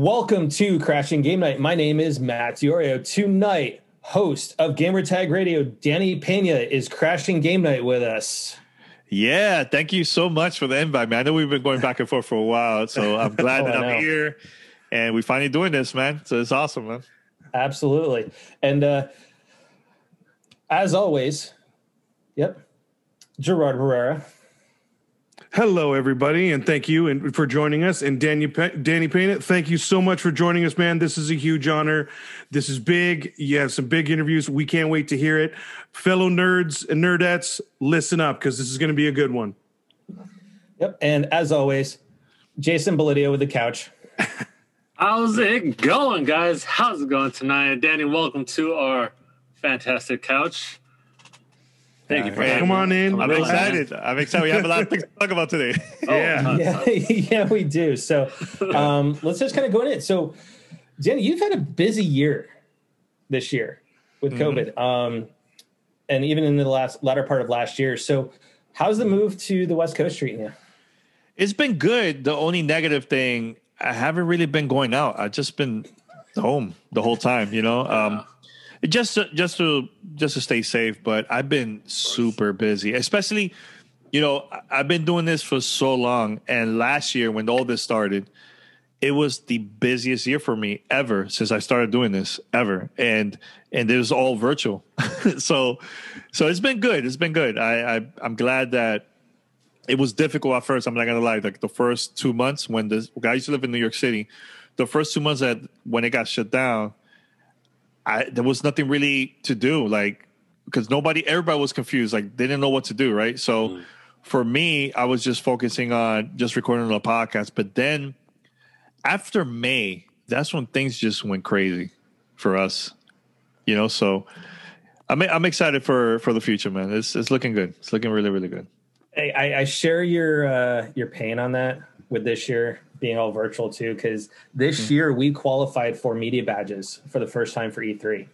Welcome to Crashing Game Night. My name is Matt Diorio. Tonight, host of Gamertag Radio, Danny Pena, is crashing game night with us. Yeah, thank you so much for the invite, man. I know we've been going back and forth for a while, so I'm glad Oh, that. I'm here and we're finally doing this, man. So it's awesome, man. Absolutely. And uh, as always, yep, Gerard Herrera. Hello, everybody, and thank you and for joining us. And Danny, Pe- Danny Payne, thank you so much for joining us, man. This is a huge honor. This is big. You have some big interviews. We can't wait to hear it. Fellow nerds and nerdettes, listen up because this is going to be a good one. Yep. And as always, Jason Belidio with the couch. How's it going, guys? How's it going tonight? Danny, welcome to our fantastic couch. Thank you for having Come on in. I'm Relax. excited. I'm excited. We have a lot of things to talk about today. Oh, Yeah. tons, Yeah, yeah, we do. So um, let's just kind of go in it. So, Danny, you've had a busy year this year with COVID, um, and even in the last latter part of last year. So, how's the move to the West Coast treating you? It's been good. The only negative thing, I haven't really been going out. I've just been home the whole time, you know. Um, just to, just to just to stay safe, but I've been super busy, especially you know, I've been doing this for so long and last year when all this started, it was the busiest year for me ever since I started doing this ever. And and it was all virtual. so so it's been good. It's been good. I, I I'm glad that it was difficult at first. I'm not gonna lie. Like the first two months when this I used to live in New York City, the first two months that when it got shut down, I there was nothing really to do. Like because nobody, everybody was confused. Like they didn't know what to do. Right. So for me, I was just focusing on just recording the podcast. But then after May, that's when things just went crazy for us. You know, so I'm I'm excited for for the future, man. It's it's looking good. It's looking really really good. Hey, I, I share your uh, your pain on that with this year being all virtual too, because this year we qualified for media badges for the first time for E3.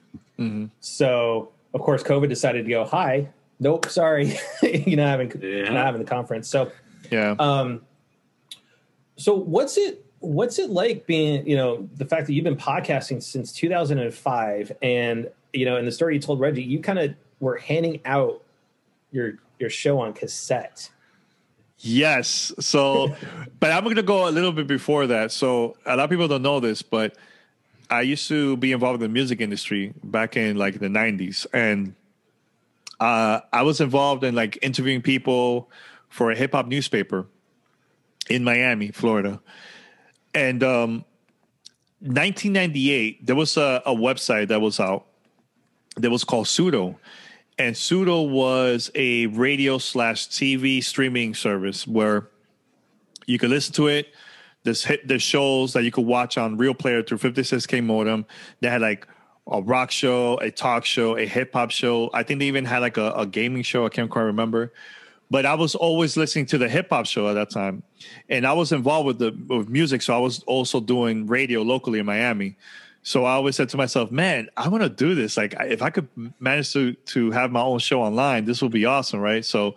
So of course, COVID decided to go, "Hi, nope, sorry, you're not having Yeah. not having the conference." So Yeah. Um, so what's it what's it like being you know the fact that you've been podcasting since 2005 and you know in the story you told Reggie you kind of were handing out your your show on cassette. Yes. So, but I'm going to go a little bit before that. So, a lot of people don't know this, but I used to be involved in the music industry back in like the 90s. And uh, I was involved in like interviewing people for a hip hop newspaper in Miami, Florida. And um, 1998, there was a, a website that was out that was called Pseudo and Pseudo was a radio slash TV streaming service where you could listen to it. This hit there's shows that you could watch on Real Player through 56k modem. They had like a rock show, a talk show, a hip hop show. I think they even had like a, a gaming show. I can't quite remember. But I was always listening to the hip hop show at that time, and I was involved with the with music. So I was also doing radio locally in Miami. So I always said to myself, "Man, I want to do this. Like, if I could manage to to have my own show online, this would be awesome, right?" So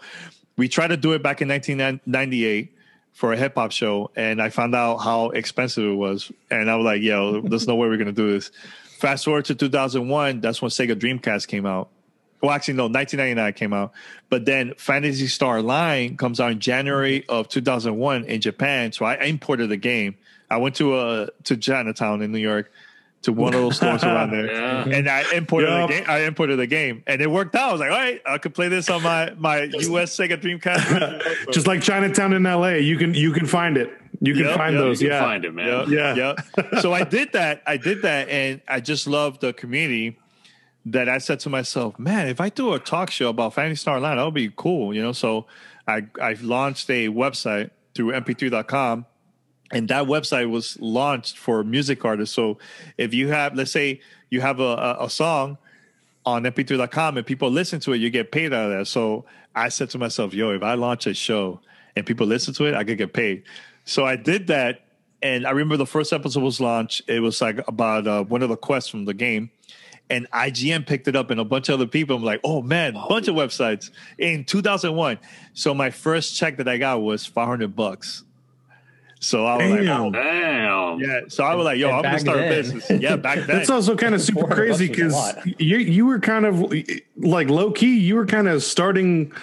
we tried to do it back in 1998 for a hip hop show, and I found out how expensive it was, and I was like, "Yo, there's no way we're gonna do this." Fast forward to 2001, that's when Sega Dreamcast came out. Well, actually, no, 1999 came out, but then Phantasy Star Online comes out in January of 2001 in Japan. So I imported the game. I went to uh to Chinatown in New York to one of those stores around there, Yeah. Mm-hmm. and I imported Yup. the game. I imported the game, and it worked out. I was like, all right, I could play this on my my US Sega Dreamcast. Just like Chinatown in LA, you can you can find it. You can Yep, find yep, those. You can yeah. find it, man. Yeah, Yeah. yeah. so I did that. I did that, and I just love the community. That I said to myself, man, if I do a talk show about Phantasy Star Online, that would be cool, you know. So I I launched a website through mp3.com, and that website was launched for music artists. So if you have, let's say, you have a, a, a song on mp3.com and people listen to it, you get paid out of that. So I said to myself, yo, if I launch a show and people listen to it, I could get paid. So I did that. And I remember the first episode was launched. It was like about uh, one of the quests from the game. And IGN picked it up and a bunch of other people. I'm like, oh man, a bunch of websites in 2001. So my first check that I got was 500 bucks. So I was like, Damn. oh, Damn. yeah. So I was like, yo, And I'm gonna back start a business. Yeah, back then. That's also kind of super crazy bucks was a because you you were kind of like low key. You were kind of starting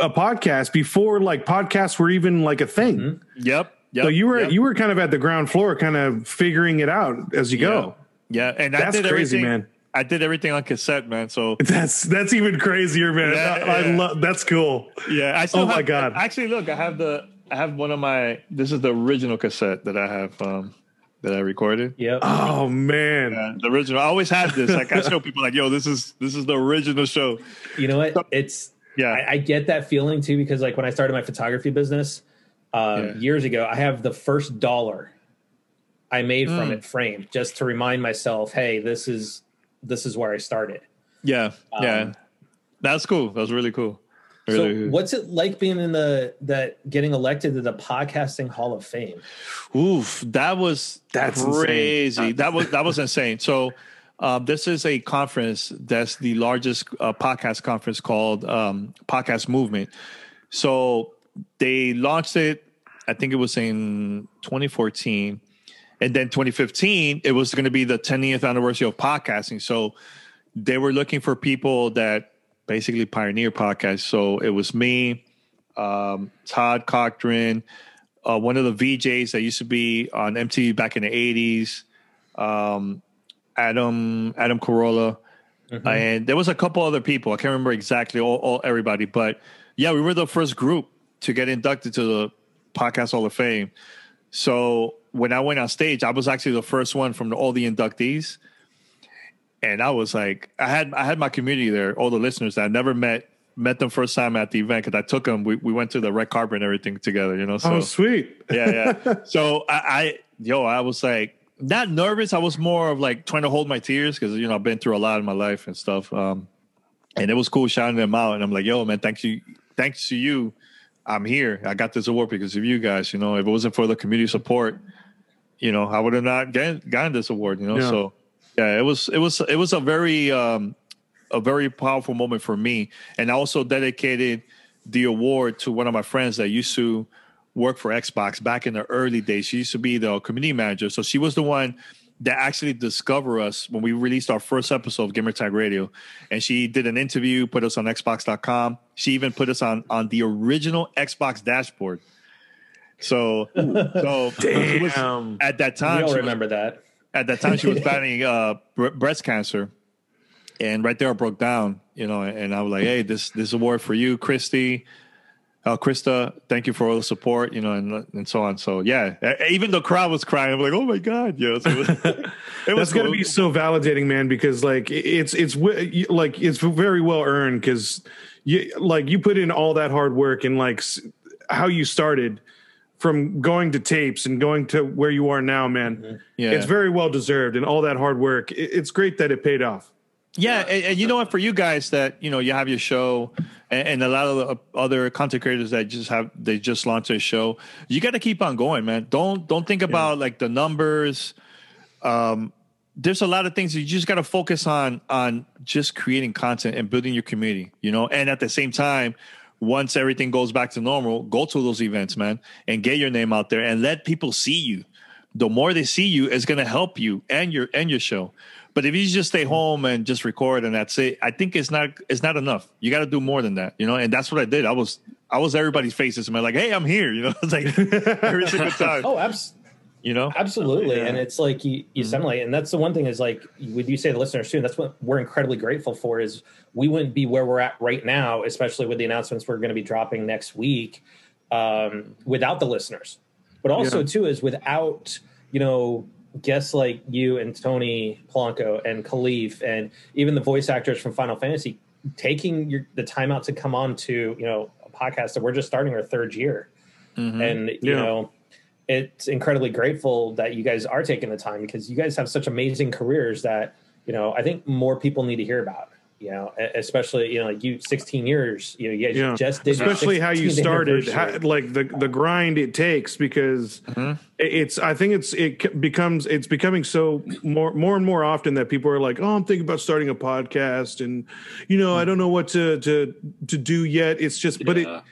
a podcast before like podcasts were even like a thing. Mm-hmm. Yep. Yep. So you were yep. you were kind of at the ground floor, kind of figuring it out as you go. Yeah, and I That's did crazy, man. I did everything on cassette, man. So That's that's even crazier, man. Yeah, I, I love that's cool. yeah, I still Oh my God. Actually, look, I have the I have one of my. This is the original cassette that I have um that I recorded. Yep. Oh man, Yeah, the original. I always had this. Like I show people, like, yo, this is this is the original show. You know what? It's Yeah. I, I get that feeling too because like when I started my photography business um, Yeah. years ago, I have the first dollar I made from Mm. it framed just to remind myself, hey, this is this is where I started. Yeah, yeah, Um, that's cool. That's really cool. So, what's it like being in the that getting elected to the podcasting Hall of Fame? Oof, that was That's insane. crazy. That was that was insane. So, um, this is a conference that's the largest uh, podcast conference called um, Podcast Movement. So they launched it. I think it was in 2014, and then 2015 it was going to be the 10th anniversary of podcasting. So they were looking for people that basically pioneer podcast. So it was me, um, Todd Cochran, uh, one of the VJs that used to be on MTV back in the 80s, um, Adam Adam Carolla, and there was a couple other people. I can't remember exactly all, all everybody, but yeah, we were the first group to get inducted to the Podcast Hall of Fame. So when I went on stage, I was actually the first one from all the inductees and I was like, I had I had my community there, all the listeners that I never met met them first time at the event because I took them. We, we went to the red carpet and everything together, you know. So oh sweet. yeah, yeah. So I, I yo, I was like not nervous. I was more of like trying to hold my tears because you know I've been through a lot in my life and stuff. Um, and it was cool shouting them out. And I'm like, yo, man, thanks you, thanks to you, I'm here. I got this award because of you guys. You know, if it wasn't for the community support, you know, I would have not gotten, gotten this award. You know, Yeah. so yeah, it was it was it was a very um, a very powerful moment for me, and I also dedicated the award to one of my friends that used to work for Xbox back in the early days. She used to be the community manager, so she was the one that actually discovered us when we released our first episode of Gamer Tag Radio, and she did an interview, put us on Xbox.com. She even put us on on the original Xbox dashboard. So, so was- Damn. at that We time, all she was- remember that. At that time she was battling uh, bre- breast cancer, and right there I broke down, you know, and I was like, "Hey, this this award for you, Christy, uh, Krista. Thank you for all the support, you know, and and so on." So yeah, even the crowd was crying. I'm like, "Oh my god!" Know, so it was, it was That's got to be so validating, man. Because like it's it's like it's very well earned. Because you like you put in all that hard work and like how you started from going to tapes and going to where you are now, man. Yeah. It's very well deserved, and all that hard work. It's great that it paid off. Yeah, and, and you know what? For you guys that you know you have your show, and, and a lot of the other content creators that just have they just launched their show, you got to keep on going, man. Don't don't think about like the numbers. Um, there's a lot of things that you just got to focus on on just creating content and building your community, you know. And at the same time, once everything goes back to normal, go to those events, man, and get your name out there and let people see you. The more they see you, it's going to help you and your and your show. But if you just stay home and just record and that's it, I think it's not it's not enough. You got to do more than that, you know. And that's what I did. I was I was everybody's faces, man. Like, hey, I'm here, you know. It's like every single time, Oh, abs- you know. absolutely. Yeah. And it's like you, you Mm-hmm. sound like, and that's the one thing is like, would you say the listeners too? That's what we're incredibly grateful for is we wouldn't be where we're at right now, especially with the announcements we're going to be dropping next week, um, without the listeners. But also Yeah. too is without you know guests like you and Tony Polanco and Kahlief and even the voice actors from Final Fantasy taking your, the time out to come on to you know a podcast that we're just starting our third year, Mhm. and you Yeah. know it's incredibly grateful that you guys are taking the time because you guys have such amazing careers that you know I think more people need to hear about. You know, especially you know like you 16 years. You know, you guys Yeah. just did especially how you started how, like the the grind it takes because Mhm. it's i think it's it becomes it's becoming so more more and more often that people are like oh i'm thinking about starting a podcast and you know i don't know what to to to do yet it's just but Yeah. it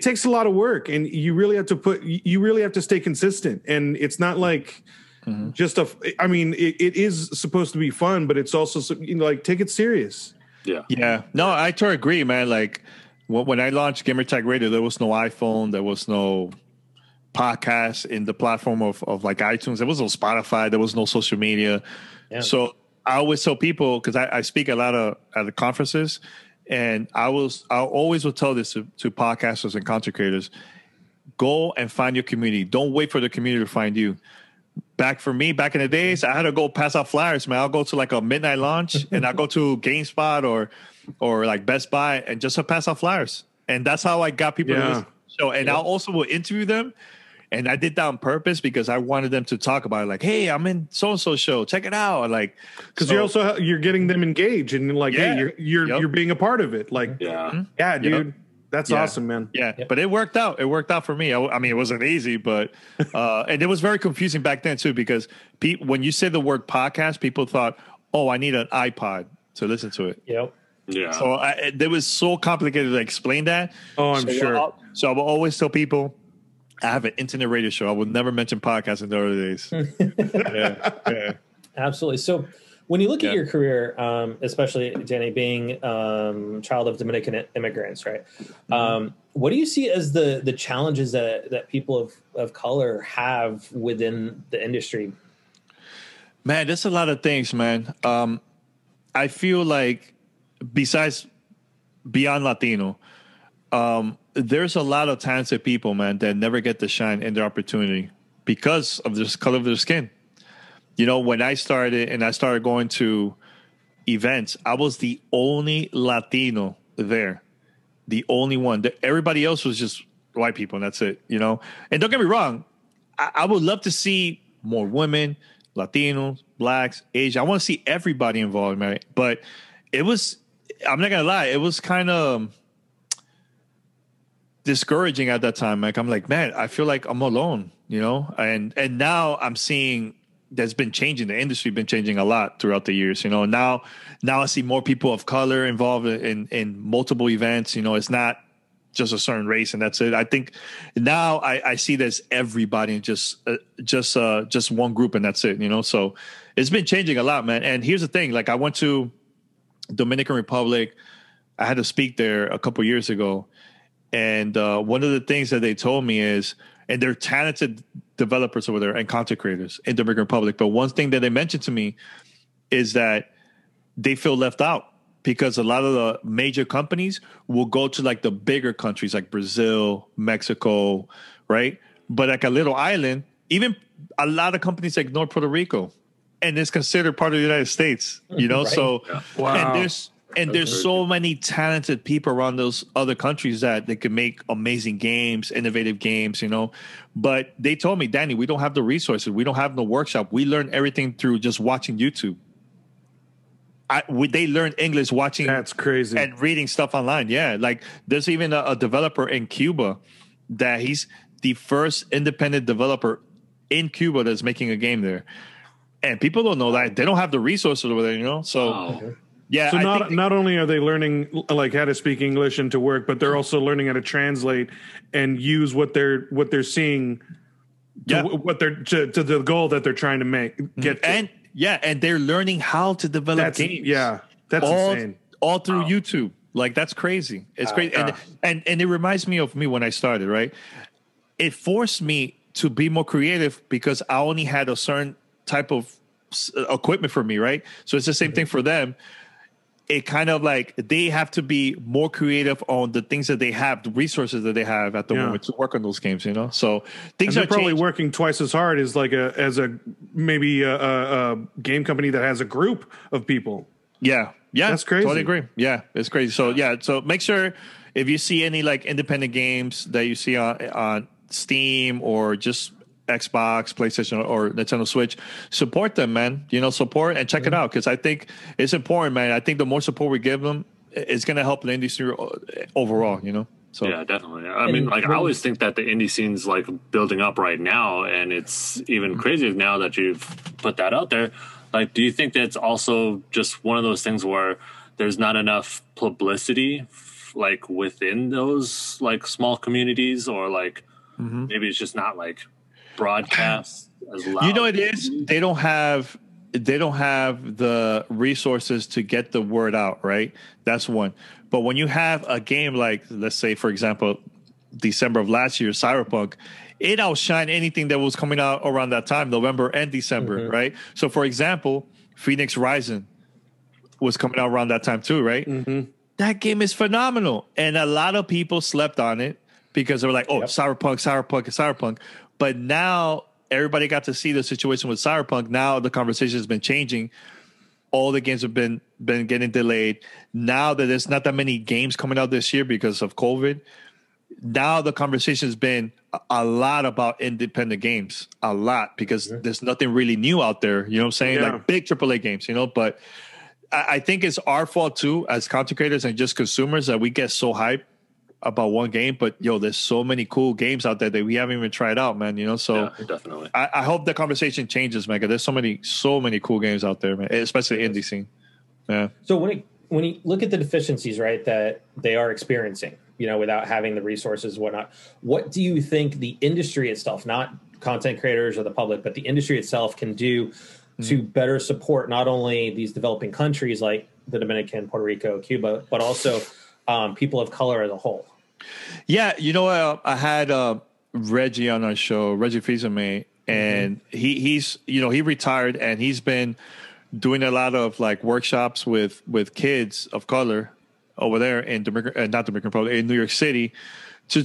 takes a lot of work and you really have to put you really have to stay consistent. And it's not like mm-hmm. just a i mean it, it is supposed to be fun but it's also you know like take it serious. Yeah. Yeah. No i totally agree man. Like when i launched gamertag radio there was no iphone there was no podcast in the platform of, of like itunes. There was no spotify there was no social media. Yeah. so i always tell people because I, I speak a lot of at the conferences and I was I always will tell this to, to podcasters and content creators: go and find your community. Don't wait for the community to find you. Back for me, back in the days, I had to go pass out flyers, man. I'll go to like a midnight launch and I'll go to GameSpot or or like Best Buy and just to pass out flyers. And that's how I got people yeah. to show. And I'll also will interview them and I did that on purpose because I wanted them to talk about it. Like, hey, I'm in so and so show. Check it out. Like, because so, you're also you're getting them engaged and like, yeah, hey, you're you're yep. you're being a part of it. Like, yeah, mm-hmm. yeah, dude. Yep. That's yeah. awesome, man. Yeah, yep. but it worked out. It worked out for me. I, I mean, it wasn't easy, but uh, and it was very confusing back then too because pe- when you say the word podcast, people thought, "Oh, I need an iPod to listen to it." Yep. Yeah. So I, it was so complicated to explain that. Oh, I'm so sure. I'll, so I will always tell people I have an internet radio show. I would never mention podcasts in the early days. yeah, yeah. Absolutely. So, when you look yeah. at your career, um, especially Danny being um, child of Dominican immigrants, right? Mm-hmm. Um, what do you see as the the challenges that that people of of color have within the industry? Man, there's a lot of things, man. Um, I feel like besides beyond Latino, um, there's a lot of talented people, man, that never get to shine in their opportunity because of the color of their skin. You know, when I started and I started going to events, I was the only Latino there, the only one. Everybody else was just white people, and that's it. You know, and don't get me wrong, I, I would love to see more women, Latinos, blacks, Asian. I want to see everybody involved, man. But it was, I'm not gonna lie, it was kind of um, discouraging at that time. Like I'm like, man, I feel like I'm alone, you know. And and now I'm seeing that's been changing. The industry been changing a lot throughout the years. You know, now now I see more people of color involved in in multiple events. You know, it's not just a certain race and that's it. I think now I, I see there's everybody in just uh, just uh, just one group and that's it. You know, so it's been changing a lot, man. And here's the thing: like I went to Dominican Republic. I had to speak there a couple years ago, and uh, one of the things that they told me is, and they're talented developers over there and content creators in the Dominican Republic. But one thing that they mentioned to me is that they feel left out because a lot of the major companies will go to like the bigger countries like Brazil, Mexico, right? But like a little island, even a lot of companies ignore Puerto Rico and it's considered part of the United States, you know? right. So, yeah. wow. and there's, and there's so many talented people around those other countries that they can make amazing games, innovative games, you know. But they told me, Danny, we don't have the resources. We don't have the workshop. We learn everything through just watching YouTube. I, we, they learn English watching. That's crazy. And reading stuff online. Yeah, like there's even a, a developer in Cuba that he's the first independent developer in Cuba that's making a game there. And people don't know that they don't have the resources over there, you know. So. Oh. Yeah. So I not not only are they learning like how to speak English and to work, but they're also learning how to translate and use what they're what they're seeing. To yeah. What they're to, to, the goal that they're trying to make get to. and yeah, and they're learning how to develop that's, games. Yeah, that's all, insane. All through wow. YouTube. Like that's crazy. It's uh, crazy, and, uh. and and it reminds me of me when I started. Right, it forced me to be more creative because I only had a certain type of equipment for me. Right, so it's the same mm-hmm. thing for them it kind of like they have to be more creative on the things that they have, the resources that they have at the yeah. moment to work on those games. You know, so things are probably changing. working twice as hard as like a as a maybe a, a, a, game company that has a group of people. Yeah, yeah, that's crazy. Totally agree. Yeah, it's crazy. So yeah, so make sure if you see any like independent games that you see on on Steam or just Xbox, PlayStation, or Nintendo Switch, support them, man. You know, support and check mm-hmm. it out because I think it's important, man. I think the more support we give them, it's going to help the industry overall. You know. So yeah, definitely. I mean, like I always think that the indie scene's like building up right now, and it's even crazier now that you've put that out there. Like, do you think that's also just one of those things where there's not enough publicity like within those like small communities or like mm-hmm. maybe it's just not like broadcast as loud. You know it is. They don't have they don't have the resources to get the word out, right? That's one. But when you have a game like let's say for example December of last year Cyberpunk, it outshined anything that was coming out around that time, November and December, mm-hmm. right? So for example, Fenyx Rising was coming out around that time too, right? Mm-hmm. That game is phenomenal, and a lot of people slept on it because they were like, "Oh, yep. Cyberpunk, Cyberpunk, Cyberpunk." But now everybody got to see the situation with Cyberpunk. Now the conversation has been changing. All the games have been been getting delayed. Now that there's not that many games coming out this year because of COVID, now the conversation has been a lot about independent games, a lot because mm-hmm. there's nothing really new out there. You know what I'm saying? Yeah. Like big AAA games, you know. But I, I think it's our fault too, as content creators and just consumers, that we get so hyped about one game. But yo, there's so many cool games out there that we haven't even tried out, man. You know, so yeah, definitely. I, I, hope the conversation changes, man. There's so many, so many cool games out there, man. Especially indie scene. Yeah. So when it, when you look at the deficiencies, right, that they are experiencing you know, without having the resources, whatnot. What do you think the industry itself, not content creators or the public, but the industry itself can do mm-hmm. to better support not only these developing countries like the Dominican, Puerto Rico, Cuba, but also um, people of color as a whole? Yeah, you know, uh, I had uh, Reggie on our show, Reggie Fils-Aimé, and mm-hmm. he he's you know he retired and he's been doing a lot of like workshops with with kids of color over there in Dominican, uh, not Dominican Republic, in New York City, to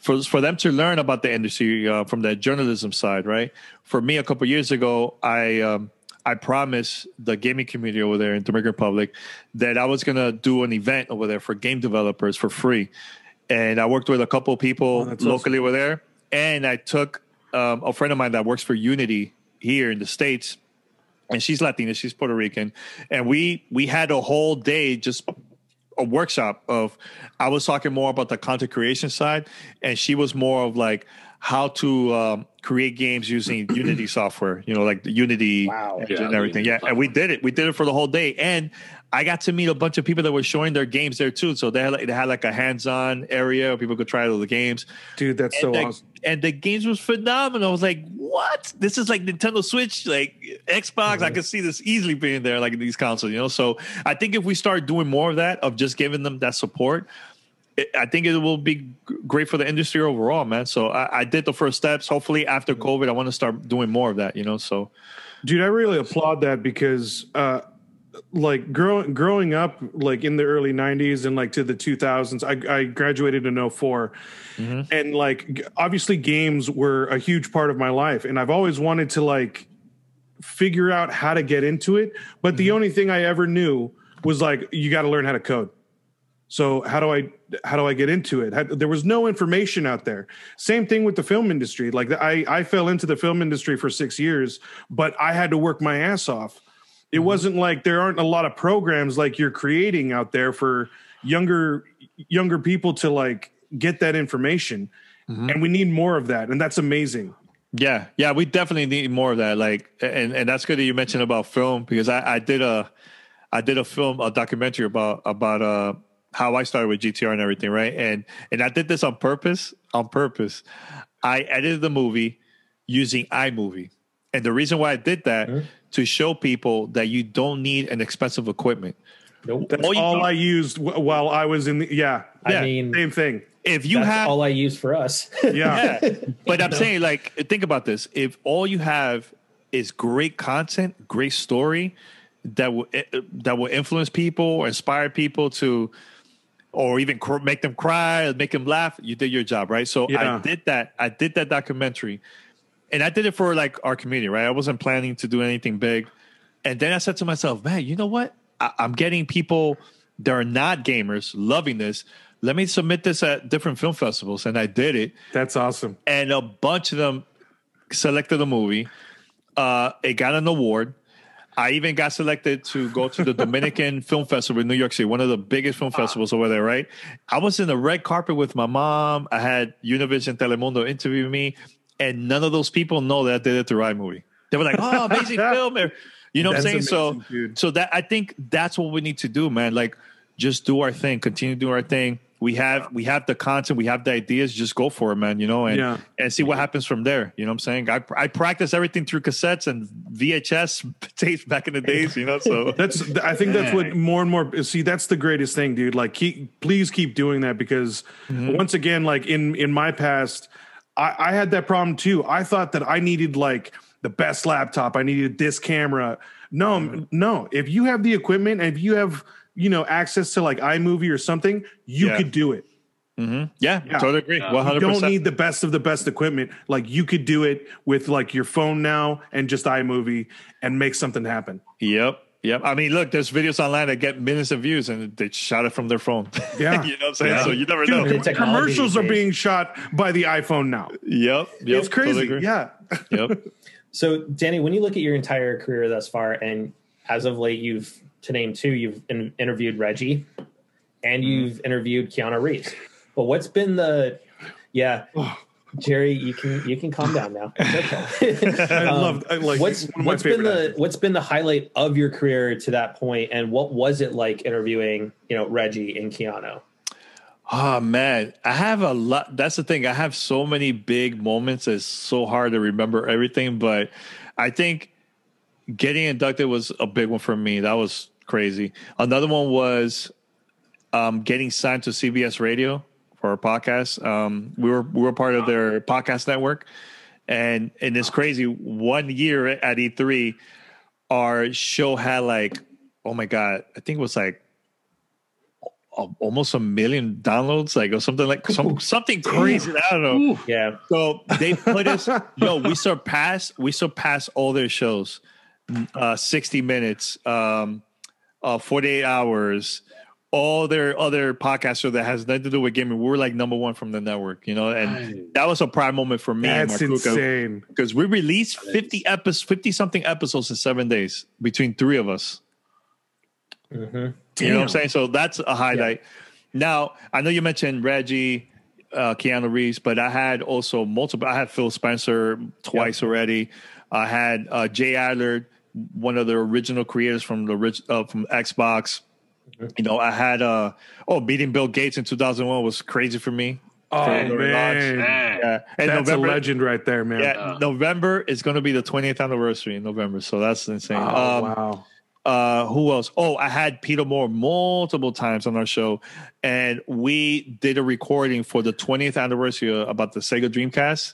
for for them to learn about the industry uh, from the journalism side, right? For me, a couple years ago, I um, I promised the gaming community over there in Dominican Republic that I was gonna do an event over there for game developers for free, and I worked with a couple people oh, locally awesome. over there, and I took um, a friend of mine that works for Unity here in the states and she's Latina, she's Puerto Rican, and we we had a whole day just a workshop of I was talking more about the content creation side, and she was more of like how to um, create games using Unity software. You know, like the Unity wow. and yeah, everything. Yeah, and we did it. We did it for the whole day, and I got to meet a bunch of people that were showing their games there too. So they had like, they had like a hands-on area where people could try all the games. Dude, that's and so the, awesome. And the games was phenomenal. I was like, what? This is like Nintendo Switch, like Xbox. Mm-hmm. I could see this easily being there, like in these consoles. You know, so I think if we start doing more of that, of just giving them that support. I think it will be great for the industry overall, man. So I, I did the first steps. Hopefully, after. COVID, I want to start doing more of that. You know, so dude, I really applaud that because uh, like growing growing up like in the early 90s and like to the 2000s i, I graduated in 4 mm-hmm. and like obviously games were a huge part of my life and i've always wanted to like figure out how to get into it but mm-hmm. the only thing i ever knew was like you got to learn how to code so how do i how do i get into it there was no information out there same thing with the film industry like i i fell into the film industry for 6 years but i had to work my ass off it mm-hmm. wasn't like there aren't a lot of programs like you're creating out there for younger younger people to like get that information. Mm-hmm. and we need more of that and that's amazing. Yeah. Yeah we definitely need more of that. Like and and that's good that you mentioned about film because i i did a i did a film a documentary about about uh how i started with gtr and everything right? And and i did this on purpose on purpose. I edited the movie using imovie. And the reason why i did that mm-hmm to show people that you don't need an expensive equipment. Nope. That's all, all I used while I was in the yeah. I mean, same thing. If you have all I use for us, yeah. yeah. But I'm saying, like, think about this: if all you have is great content, great story that will eh, that will influence people, or inspire people to, or even cr- make them cry, make them laugh, you did your job, right? So yeah. I did that. I did that documentary and I did it for like our community, right? I wasn't planning to do anything big. And then I said to myself, man, you know what? I- I'm getting people that are not gamers loving this. Let me submit this at different film festivals. And I did it. That's awesome. And a bunch of them selected the movie. Uh, it got an award. I even got selected to go to the Dominican Film Festival in New York City, one of the biggest film festivals over there, right? I was in the red carpet with my mom. I had Univision Telemundo interview me and none of those people know that I did the right movie. They were like, "Oh, amazing film!" You know what I'm saying? Amazing, so, dude. so that I think that's what we need to do, man. Like, just do our thing, continue to do our thing. We have we have the content, we have the ideas. Just go for it, man. You know, and Yeah. and see what happens from there. You know what I'm saying? I I practice everything through cassettes and VHS tapes back in the days. You know, so That's I think that's what more and more see that's the greatest thing, dude. Like keep please keep doing that because mm-hmm. once again, like in in my past, I, I had that problem too. I thought that I needed like the best laptop, I needed this camera. No, mm-hmm. no. If you have the equipment and if you have, you know, access to like iMovie or something, you Yeah. could do it. Mm-hmm. yeah, totally agree. One You hundred don't need the best of the best equipment. Like you could do it with like your phone now and just iMovie and make something happen. Yep. Yep. I mean, look, there's videos online that get millions of views and they shot it from their phone. Yeah. you know what I'm saying? Yeah. So you never Dude, know. The commercials are being shot by the iPhone now. Yep. Yep. it's crazy. Totally yeah. Yep. So, Danny, when you look at your entire career thus far, and as of late, you've to name two, you've in, interviewed Reggie, and Mm-hmm. you've interviewed Keanu Reeves. But what's been the, yeah, Jerry, you can you can calm down now. It's okay. I Um, love I like what's one of my what's been the actors. what's been the highlight of your career to that point, and what was it like interviewing you know Reggie and Keanu? Oh man, I have a lot. That's the thing. I have so many big moments. It's so hard to remember everything, but I think getting inducted was a big one for me. That was crazy. Another one was um, getting signed to CBS Radio for our podcast. Um, we were we were part of their podcast network, and and it's crazy. One year at E3, our show had like, oh my god, I think it was like al- almost a million downloads, like or something like some, something crazy. I don't know. Yeah, So they put us, yo, we surpassed, we surpassed all their shows, uh, 60 minutes, um, uh, 48 hours, all their other podcasts show that has nothing to do with gaming. We were like number one from the network, you know, and Right. that was a prime moment for me That's and Markuka insane. because we released 50 episodes, 50 something episodes in seven days between three of us. You know what I'm saying? So that's a highlight. Now, I know you mentioned Reggie, uh, Keanu Reeves, but I had also multiple. I had Phil Spencer twice already. I had uh, J Allard, one of the original creators from the orig- uh, from Xbox. You know, I had uh, oh, beating Bill Gates in 2001 was crazy for me. Oh For man, Man. Yeah, and that's November, a legend right there, man. Yeah, November is going to be the 20th anniversary in November, so that's insane. Oh, Um, wow. uh who else oh i had peter moore multiple times on our show and we did a recording for the 20th anniversary uh, about the sega dreamcast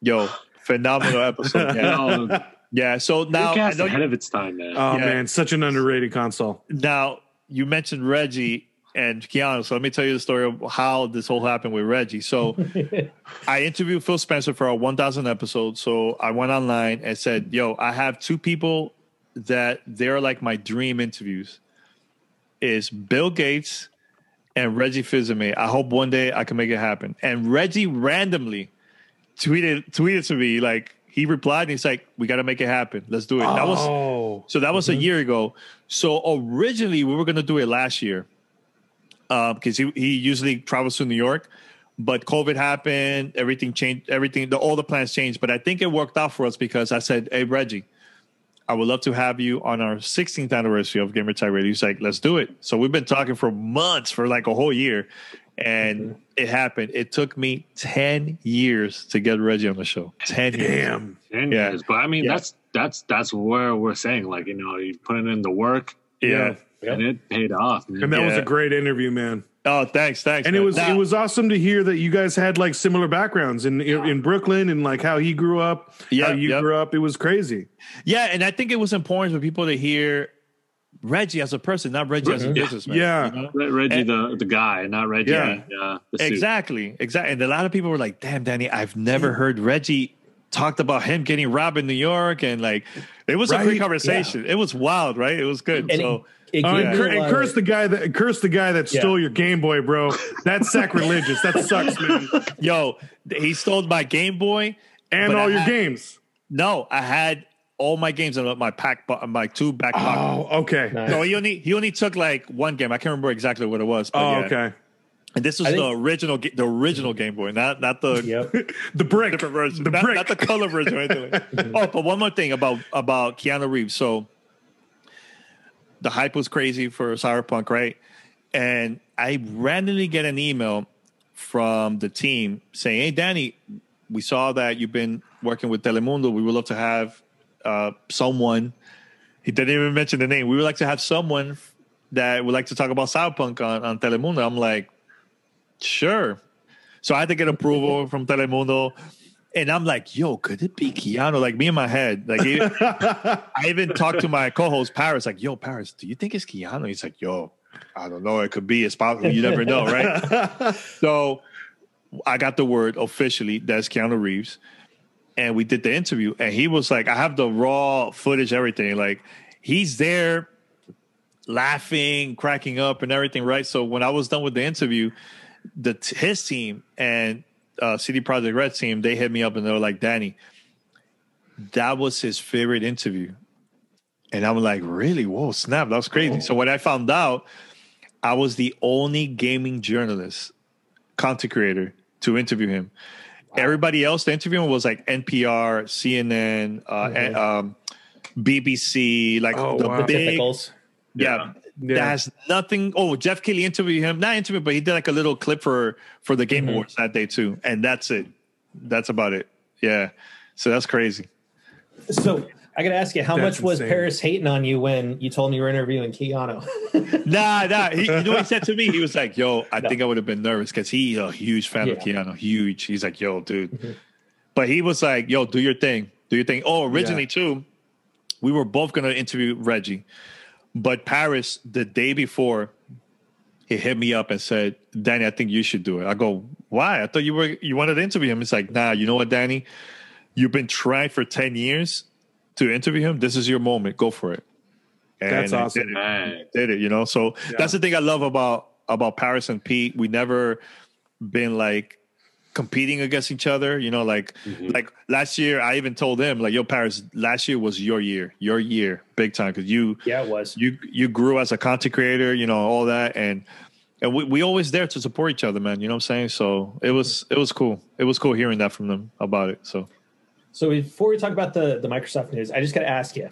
yo phenomenal episode yeah, No, yeah so now I Dreamcast know ahead you, of its time, man. Oh yeah. man, such an underrated console. now you mentioned reggie and Keanu, so let me tell you the story of how this whole happened with Reggie. So, I interviewed Phil Spencer for our 1,000 episode. So I went online and said, "Yo, I have two people that they're like my dream interviews. Is Bill Gates and Reggie Fils-Aimé. I hope one day I can make it happen." And Reggie randomly tweeted tweeted to me like he replied and he's like, "We got to make it happen. Let's do it." That was oh, so that was a mm-hmm. year ago. So originally we were going to do it last year um, because he, he usually travels to New York, but COVID happened. Everything changed. Everything, the, all the plans changed. But I think it worked out for us because I said, "Hey Reggie, I would love to have you on our 16th anniversary of Gamertag Radio." He's like, "Let's do it." So we've been talking for months, for like a whole year, and it happened. It took me 10 years to get Reggie on the show. 10 years. damn. Ten Yeah. years. But I mean, Yeah. that's that's that's where we're saying, like, you know, you put in the work Yeah. And it paid off, man. And that was a great interview, man. Oh, thanks, thanks. And it was Now- it was awesome to hear that you guys had like similar backgrounds in in Brooklyn and like how he grew up, Yeah, how you yep. grew up. It was crazy. Yeah, and I think it was important for people to hear Reggie as a person, not Reggie as a businessman. Yeah. you know? Re- Reggie, And- the the guy, not Reggie. Yeah. uh, the suit. Exactly, exactly. And a lot of people were like, "Damn, Danny, I've never heard Reggie talked about him getting robbed in New York," and like, it was a great conversation. It was wild, right? It was good. And so, it, it Uh, and, cur- and curse the guy that curse the guy that Yeah. stole your Game Boy, bro. That's sacrilegious. that sucks, man. yo, he stole my Game Boy And all I your had- games. No, I had all my games in my pack, bo- my two back pockets. Oh, okay. Nice. No, he only he only took like one game. I can't remember exactly what it was. But Oh, yeah. okay. And this was I the think- original, the original Game Boy, not not the Yep. The brick. different version, The not, brick. not the color version. Or anything. like- oh, but one more thing about about Keanu Reeves. So the hype was crazy for Cyberpunk, right? and I randomly get an email from the team saying, "Hey, Danny, we saw that you've been working with Telemundo. We would love to have uh, someone." He didn't even mention the name. We would like to have someone that would like to talk about Cyberpunk on, on Telemundo. I'm like, sure. So I had to get approval from Telemundo. And I'm like, yo, could it be Keanu? Like me in my head. Like I even talked to my co-host Paris, like, yo, Paris, do you think it's Keanu? He's like, yo, I don't know. It could be. It's possible. You never know, right? so I got the word officially that's Keanu Reeves. And we did the interview. And he was like, I have the raw footage, everything. Like he's there laughing, cracking up, and everything, right? So when I was done with the interview, the his team and uh, CD Projekt Red team, they hit me up and they were like, Danny, that was his favorite interview. And I'm like, really? Whoa, snap. That was crazy. So when I found out, I was the only gaming journalist, content creator to interview him. Wow. Everybody else, the interview was like NPR, CNN, uh, mm-hmm. and, um, BBC, like oh, the wow. big, yeah, yeah. That has nothing. Oh, Geoff Keighley interviewed him, not interviewed, but he did like a little clip for for the Game mm-hmm. Awards that day too, and that's it. That's about it. Yeah, so that's crazy. So I got to ask you, how that's much was insane. Paris hating on you when you told me you were interviewing Keanu? nah, nah. He, you know what he said to me? He was like, "Yo, I no. think I would have been nervous because he's a huge fan yeah. of Keanu. Huge. He's like, yo, dude." Mm-hmm. But he was like, "Yo, do your thing. Do your thing." Oh, originally yeah. too, we were both gonna interview Reggie. But Paris, the day before, he hit me up and said, Danny, I think you should do it. I go, why? I thought you were you wanted to interview him. It's like, nah, you know what, Danny? You've been trying for 10 years to interview him. This is your moment. Go for it. And that's awesome. Did it. did it, you know? So yeah. that's the thing I love about about Paris and Pete. We never been like competing against each other. You know, like mm-hmm. like last year, I even told him like, "Yo, Paris, last year was your year, your year, big time, because you yeah, it was you you grew as a content creator, you know, all that, and and we we always there to support each other, man. You know what I'm saying? So it was it was cool. It was cool hearing that from them about it. So. So before we talk about the the Microsoft news, I just got to ask you,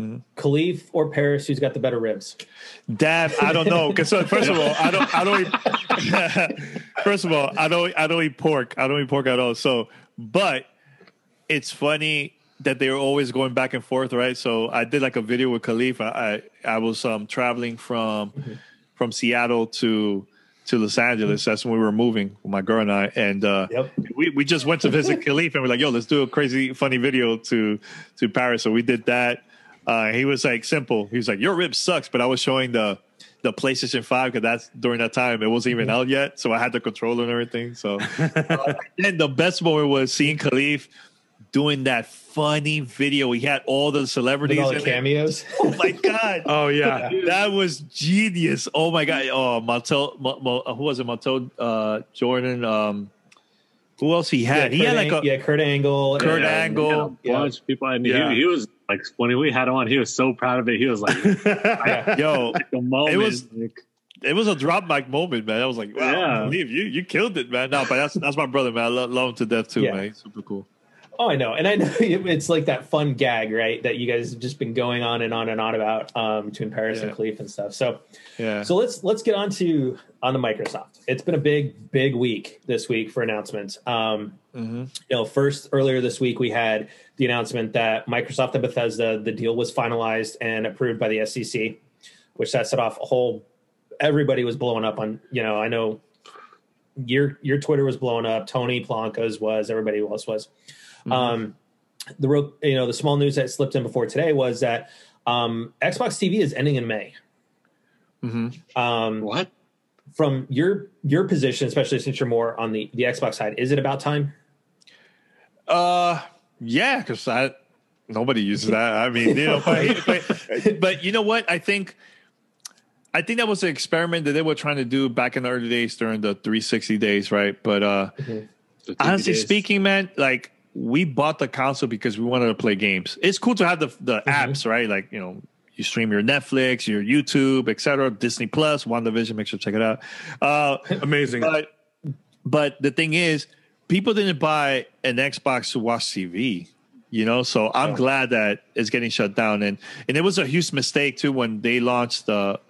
Mm-hmm. Kahlief or Paris, who's got the better ribs? Dad, I don't know. Because so, first of all, I don't, I don't. Eat, first of all, I don't, I don't eat pork. I don't eat pork at all. So, but it's funny that they were always going back and forth, right? So I did like a video with Kahlief. I, I, I was um, traveling from mm-hmm. from Seattle to to Los Angeles. That's when we were moving, my girl and I, and uh, yep. we we just went to visit Kahlief, and we're like, "Yo, let's do a crazy, funny video to to Paris." So we did that. Uh, he was like simple. He was like, "Your rib sucks," but I was showing the the PlayStation Five because that's during that time it wasn't even out yet, so I had the controller and everything. So, uh, and the best moment was seeing Kahlief doing that funny video. He had all the celebrities, With all the cameos. It. Oh my god! oh yeah, that was genius. Oh my god! Oh, Martel, who was it? Martel uh, Jordan. Um, who else he had? Yeah, he had like a yeah, Kurt Angle, Kurt Angle, yeah, bunch of people. I mean, yeah. he, he, was like when we had on, he was so proud of it. He was like, "Yo, like moment, it was." Like, it was a drop mic moment, man. I was like, "Wow, yeah. I believe you, you killed it, man." No, but that's that's my brother, man. I love, love him to death too, yeah. man. He's super cool. Oh, I know, and I know it's like that fun gag, right? That you guys have just been going on and on and on about um, between Paris yeah. and Kahlief and stuff. So, yeah. So let's let's get on to on the Microsoft. It's been a big big week this week for announcements. Um, mm-hmm. You know, first earlier this week we had the announcement that Microsoft and Bethesda the deal was finalized and approved by the SEC, which that set off a whole. Everybody was blowing up on. You know, I know your your Twitter was blowing up. Tony Polanco's was. Everybody else was. Mm-hmm. Um, the real, you know, the small news that slipped in before today was that um, Xbox TV is ending in May. Mm-hmm. Um, what? From your your position, especially since you're more on the the Xbox side, is it about time? Uh, yeah, because I nobody uses that. I mean, you know, but, but, but you know what? I think. I think that was an experiment that they were trying to do back in the early days during the 360 days, right? But uh, mm-hmm. honestly days. speaking, man, like we bought the console because we wanted to play games. It's cool to have the the mm-hmm. apps, right? Like you know, you stream your Netflix, your YouTube, etc. Disney Plus, WandaVision. Make sure to check it out. Uh, Amazing. But but the thing is, people didn't buy an Xbox to watch TV. You know, so I'm glad that it's getting shut down, and and it was a huge mistake too when they launched the,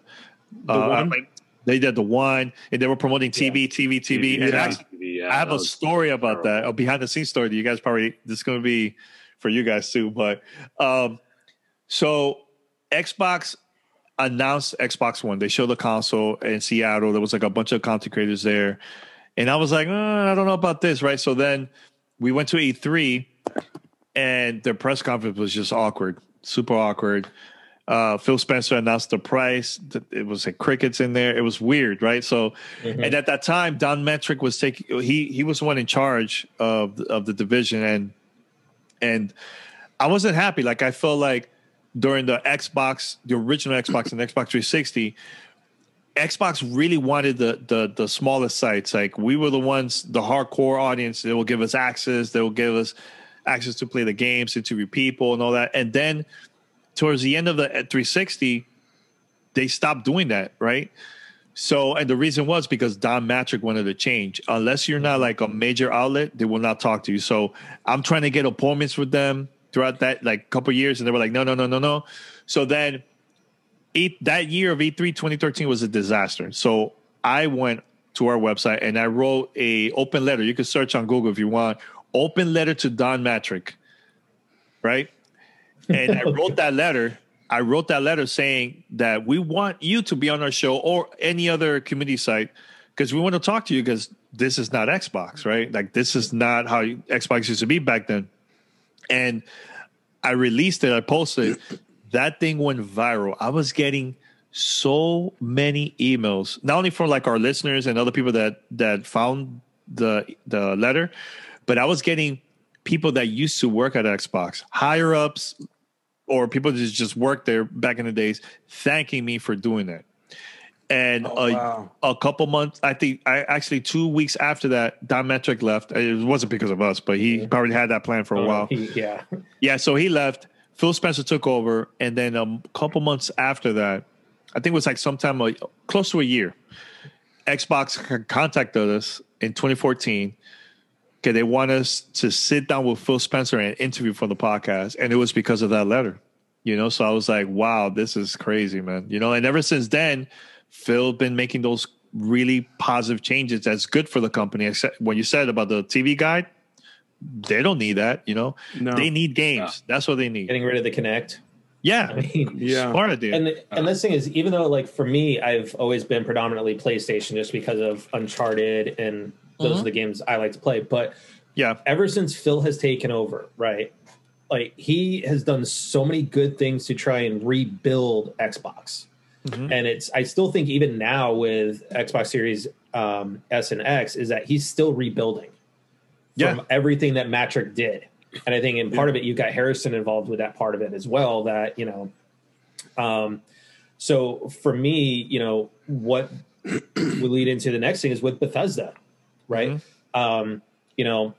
the uh, one? They did the one, and they were promoting TV, TV, TV. And Yeah. actually, Yeah, I have a story about that, a behind the scenes story that you guys probably this is going to be for you guys too. But um, so Xbox announced Xbox One. They showed the console in Seattle. There was like a bunch of content creators there, and I was like, uh, I don't know about this, right? So then we went to E3, and their press conference was just awkward, super awkward. Uh, Phil Spencer announced the price. It was like crickets in there. It was weird, right? So, and at that time, Don Mattrick was taking. He he was the one in charge of the- of the division, and and I wasn't happy. Like I felt like during the Xbox, the original Xbox and Xbox 360, Xbox really wanted the the the smallest sites. Like we were the ones, the hardcore audience. They will give us access. They will give us access to play the games, interview people, and all that. And then towards the end of the 360, they stopped doing that, right? So, and the reason was because Don Mattrick wanted to change. Unless you're not like a major outlet, they will not talk to you. So, I'm trying to get appointments with them throughout that like couple years, and they were like, no, no, no, no, no. So then, E that year of E3 2013 was a disaster. So I went to our website and I wrote a open letter. You can search on Google if you want. Open letter to Don Mattrick, right? And I wrote that letter. I wrote that letter saying that we want you to be on our show or any other community site because we want to talk to you because this is not Xbox, right? Like this is not how Xbox used to be back then. And I released it. I posted. That thing went viral. I was getting so many emails, not only from like our listeners and other people that that found the the letter, but I was getting people that used to work at Xbox, higher ups, or people that just worked there back in the days, thanking me for doing that. And Oh, a, wow. a couple months, I think, I actually two weeks after that, Don Mattrick left. It wasn't because of us, but he probably had that plan for a Oh, while. he- yeah. Yeah, so he left. Phil Spencer took over, and then a couple months after that, I think it was like sometime like, close to a year. Xbox contacted us in 2014 because they want us to sit down with Phil Spencer and interview for the podcast, and it was because of that letter. You know, so I was like, "Wow, this is crazy, man." You know, and ever since then, Phil been making those really positive changes. That's good for the company. Except when you said about the TV guide, they don't need that. You know, No. they need games. That's what they need. Getting rid of the Kinect. Yeah, I mean, Yeah. smart idea. and and this thing is even though like for me I've always been predominantly PlayStation just because of Uncharted and those are the games I like to play. But yeah, ever since Phil has taken over, right? Like he has done so many good things to try and rebuild Xbox. Mhm. And it's I still think even now with Xbox Series um, S and X is that he's still rebuilding from Yeah. everything that Mattrick did. And I think in part of it, you've got Harrison involved with that part of it as well. That you know, um, so for me, you know, what we lead into the next thing is with Bethesda, right? Um, you know,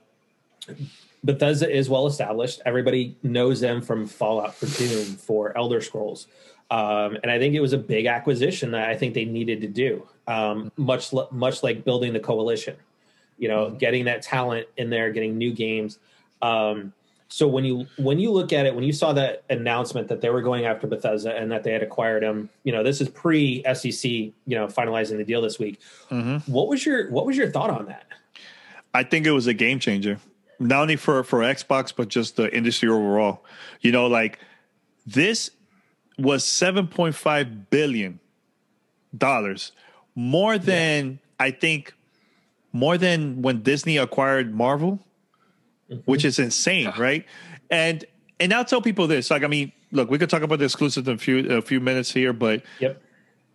Bethesda is well established. Everybody knows them from Fallout, for Doom, for Elder Scrolls, um, and I think it was a big acquisition that I think they needed to do. Um, much much like building the coalition, you know, getting that talent in there, getting new games. Um, so when you when you look at it, when you saw that announcement that they were going after Bethesda and that they had acquired them, you know, this is pre SEC, you know, finalizing the deal this week. Mhm. What was your what was your thought on that? I think it was a game changer, not only for for Xbox but just the industry overall. You know, like this was seven point five billion dollars, more than I think, more than when Disney acquired Marvel, Mm-hmm. which is insane, right? And and I'll tell people this: like, I mean, look, we could talk about the exclusive in a few a few minutes here, but Yep.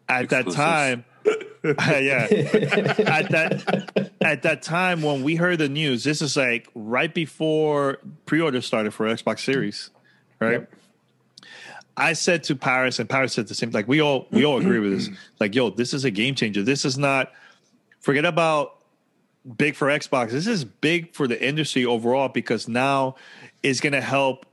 at that Exclusives. time yeah at that at that time when we heard the news this is like right before pre-order started for xbox series mm-hmm. right Yep. i said to paris and paris said the same like we all we all agree with this like yo this is a game changer this is not forget about big for xbox this is big for the industry overall because now it's going to help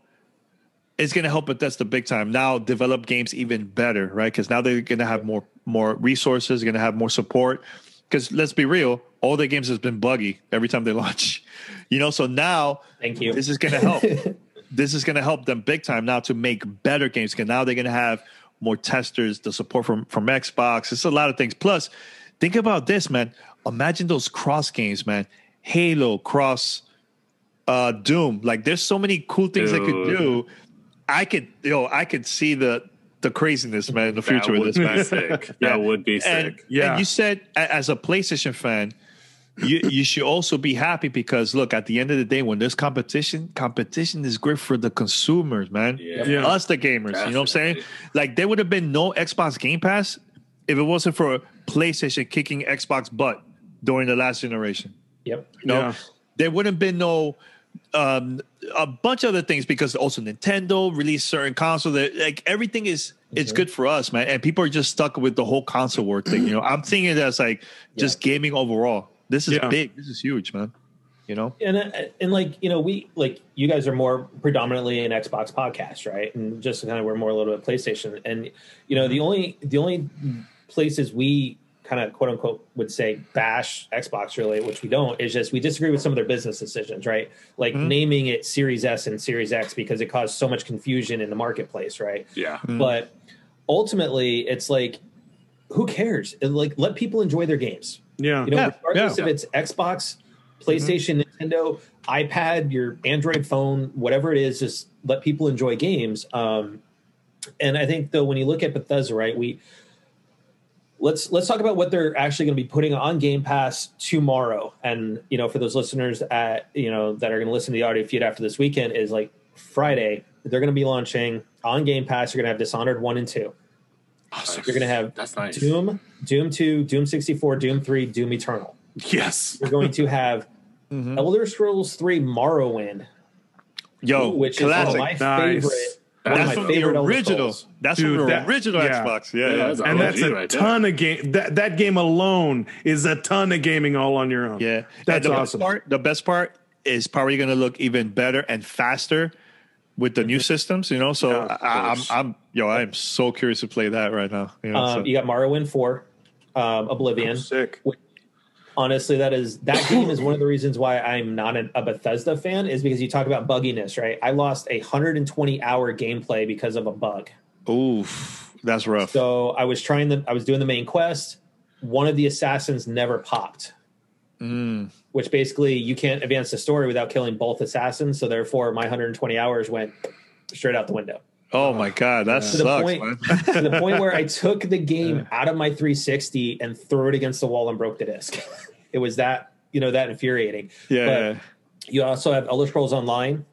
it's going to help Bethesda big time. Now develop games even better, right? Because now they're going to have more more resources, going to have more support. Because let's be real, all their games has been buggy every time they launch. You know, so now Thank you. this is going to help. this is going to help them big time now to make better games. Because now they're going to have more testers, the support from from Xbox. It's a lot of things. Plus, think about this, man. Imagine those cross games, man. Halo cross uh Doom. Like there's so many cool things they could do. I could you know, I could see the the craziness, man, in the future with this, be man. sick. Yeah. That would be And, sick. Yeah. and you said as a PlayStation fan, you you should also be happy because look, at the end of the day, when there's competition, competition is great for the consumers, man. Yeah. Yeah. Us the gamers. You know what I'm saying? Like there would have been no Xbox Game Pass if it wasn't for PlayStation kicking Xbox butt during the last generation. Yep. You know, Yeah. there wouldn't been no um a bunch of other things because also Nintendo released certain consoles. that like everything is it's good for us, man. And people are just stuck with the whole console war thing. You know, I'm thinking it as like just gaming overall. This is Yeah. big. This is huge, man. You know? and uh, and like you know we like you guys are more predominantly an Xbox podcast, right? And just kind of we're more a little bit PlayStation, and you know the only the only places we kind of quote unquote would say bash Xbox really, which we don't, is just we disagree with some of their business decisions, right? Like mm-hmm. naming it Series S and Series X because it caused so much confusion in the marketplace, right? Yeah. Mm-hmm. But ultimately, it's like who cares? And, like let people enjoy their games. Yeah. You know, Yeah, regardless yeah. if it's Xbox, mm-hmm. PlayStation, Nintendo, iPad, your Android phone, whatever it is, just let people enjoy games. Um, and I think though, when you look at Bethesda, right, we let's let's talk about what they're actually going to be putting on Game Pass tomorrow. And you know, for those listeners at you know that are going to listen to the audio feed after this weekend, is like Friday. They're going to be launching on Game Pass. You're going to have Dishonored one and two. You're going to have That's nice. Doom, Doom two, Doom sixty four, Doom three, Doom Eternal. Yes. You're going to have Mm-hmm. Elder Scrolls 3 Morrowind, Yo, which is one of my Nice. favorite. One That's from the original. That's Dude, from the that- original yeah. Xbox. Yeah, Yeah, yeah. that's And that's a right there. ton of game. That that game alone is a ton of gaming all on your own. Yeah, That's the awesome. Best part, the best part is probably going to look even better and faster with the new systems. You know, so Yeah, I, I'm. I'm, yo, I'm so curious to play that right now. You know, Um, so- you got Morrowind 4, um, Oblivion. Sick. Honestly, that is that game is one of the reasons why I'm not an, a Bethesda fan is because you talk about bugginess, right? I lost a 120 hour gameplay because of a bug. Oof, that's rough. So I was trying the I was doing the main quest. One of the assassins never popped. Mm. Which basically you can't advance the story without killing both assassins. So therefore my 120 hours went straight out the window. Oh my god, that the sucks, point- man. to the point where I took the game out of my 360 and threw it against the wall and broke the disc. it was that you know that infuriating. Yeah, But you also have Elder Scrolls Online,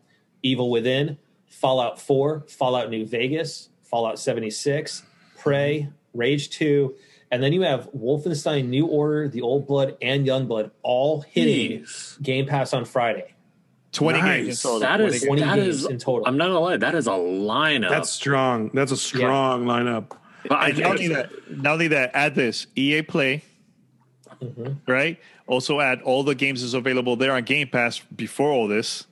Evil Within, Fallout 4, Fallout New Vegas, Fallout 76, Prey, Rage 2, and then you have Wolfenstein New Order, The Old Blood, and Young Blood all hitting Jeez. Game Pass on Friday. Twenty Nice. games in total. That 20 is games. 20 that games is in total. I'm not gonna lie, that is a lineup. That's strong. That's a strong lineup. but I And not only that, not only that, add this EA Play, mm-hmm. right? Also add all the games is available there on Game Pass before all this.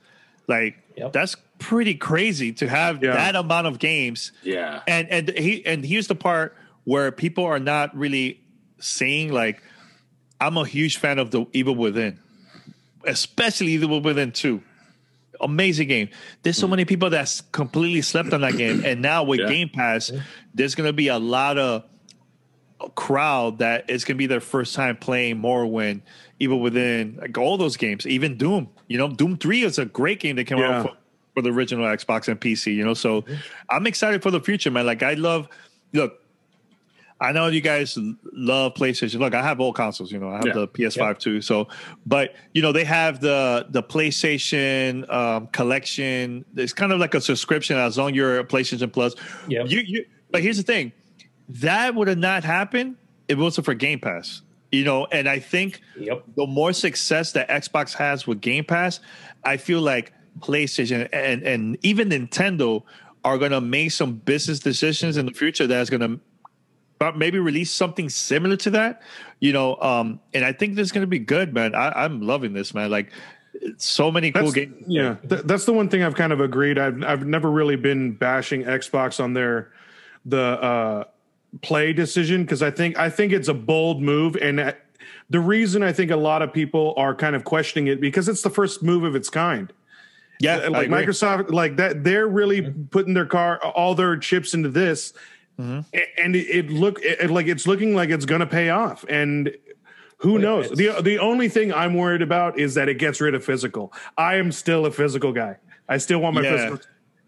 Like Yep. that's pretty crazy to have Yeah. that amount of games. yeah. And and he and here's the part where people are not really saying like, I'm a huge fan of the Evil Within, especially Evil Within Two. Amazing game. There's so hmm. many people that's completely slept on that game, and now with Yeah. Game Pass, there's gonna be a lot of crowd that it's gonna be their first time playing Morrowind, Evil Within, like all those games, even Doom. You know, Doom Three is a great game that came Yeah. out for, for the original Xbox and PC. You know, so I'm excited for the future, man. Like I love, look. I know you guys love PlayStation. Look, I have all consoles. You know, I have Yeah. the PS5 too. So, but you know, they have the the PlayStation um, collection. It's kind of like a subscription as long as you're a PlayStation Plus. Yep. You, you. But here's the thing: that would have not happened if it wasn't for Game Pass. You know, and I think Yep. the more success that Xbox has with Game Pass, I feel like PlayStation and and even Nintendo are going to make some business decisions in the future that's going to maybe release something similar to that. You know, um, and I think this is going to be good, man. I, I'm loving this, man. Like so many cool That's, games. yeah, th- that's the one thing I've kind of agreed. I've I've never really been bashing Xbox on their the uh, play decision because I think I think it's a bold move, and uh, the reason I think a lot of people are kind of questioning it because it's the first move of its kind. Yeah, like. Microsoft, like that, they're really putting their car all their chips into this. A- and it, it look it, like it's looking like it's going to pay off. And who knows? the The only thing I'm worried about is that it gets rid of physical. I am still a physical guy. I still want my Yeah. physical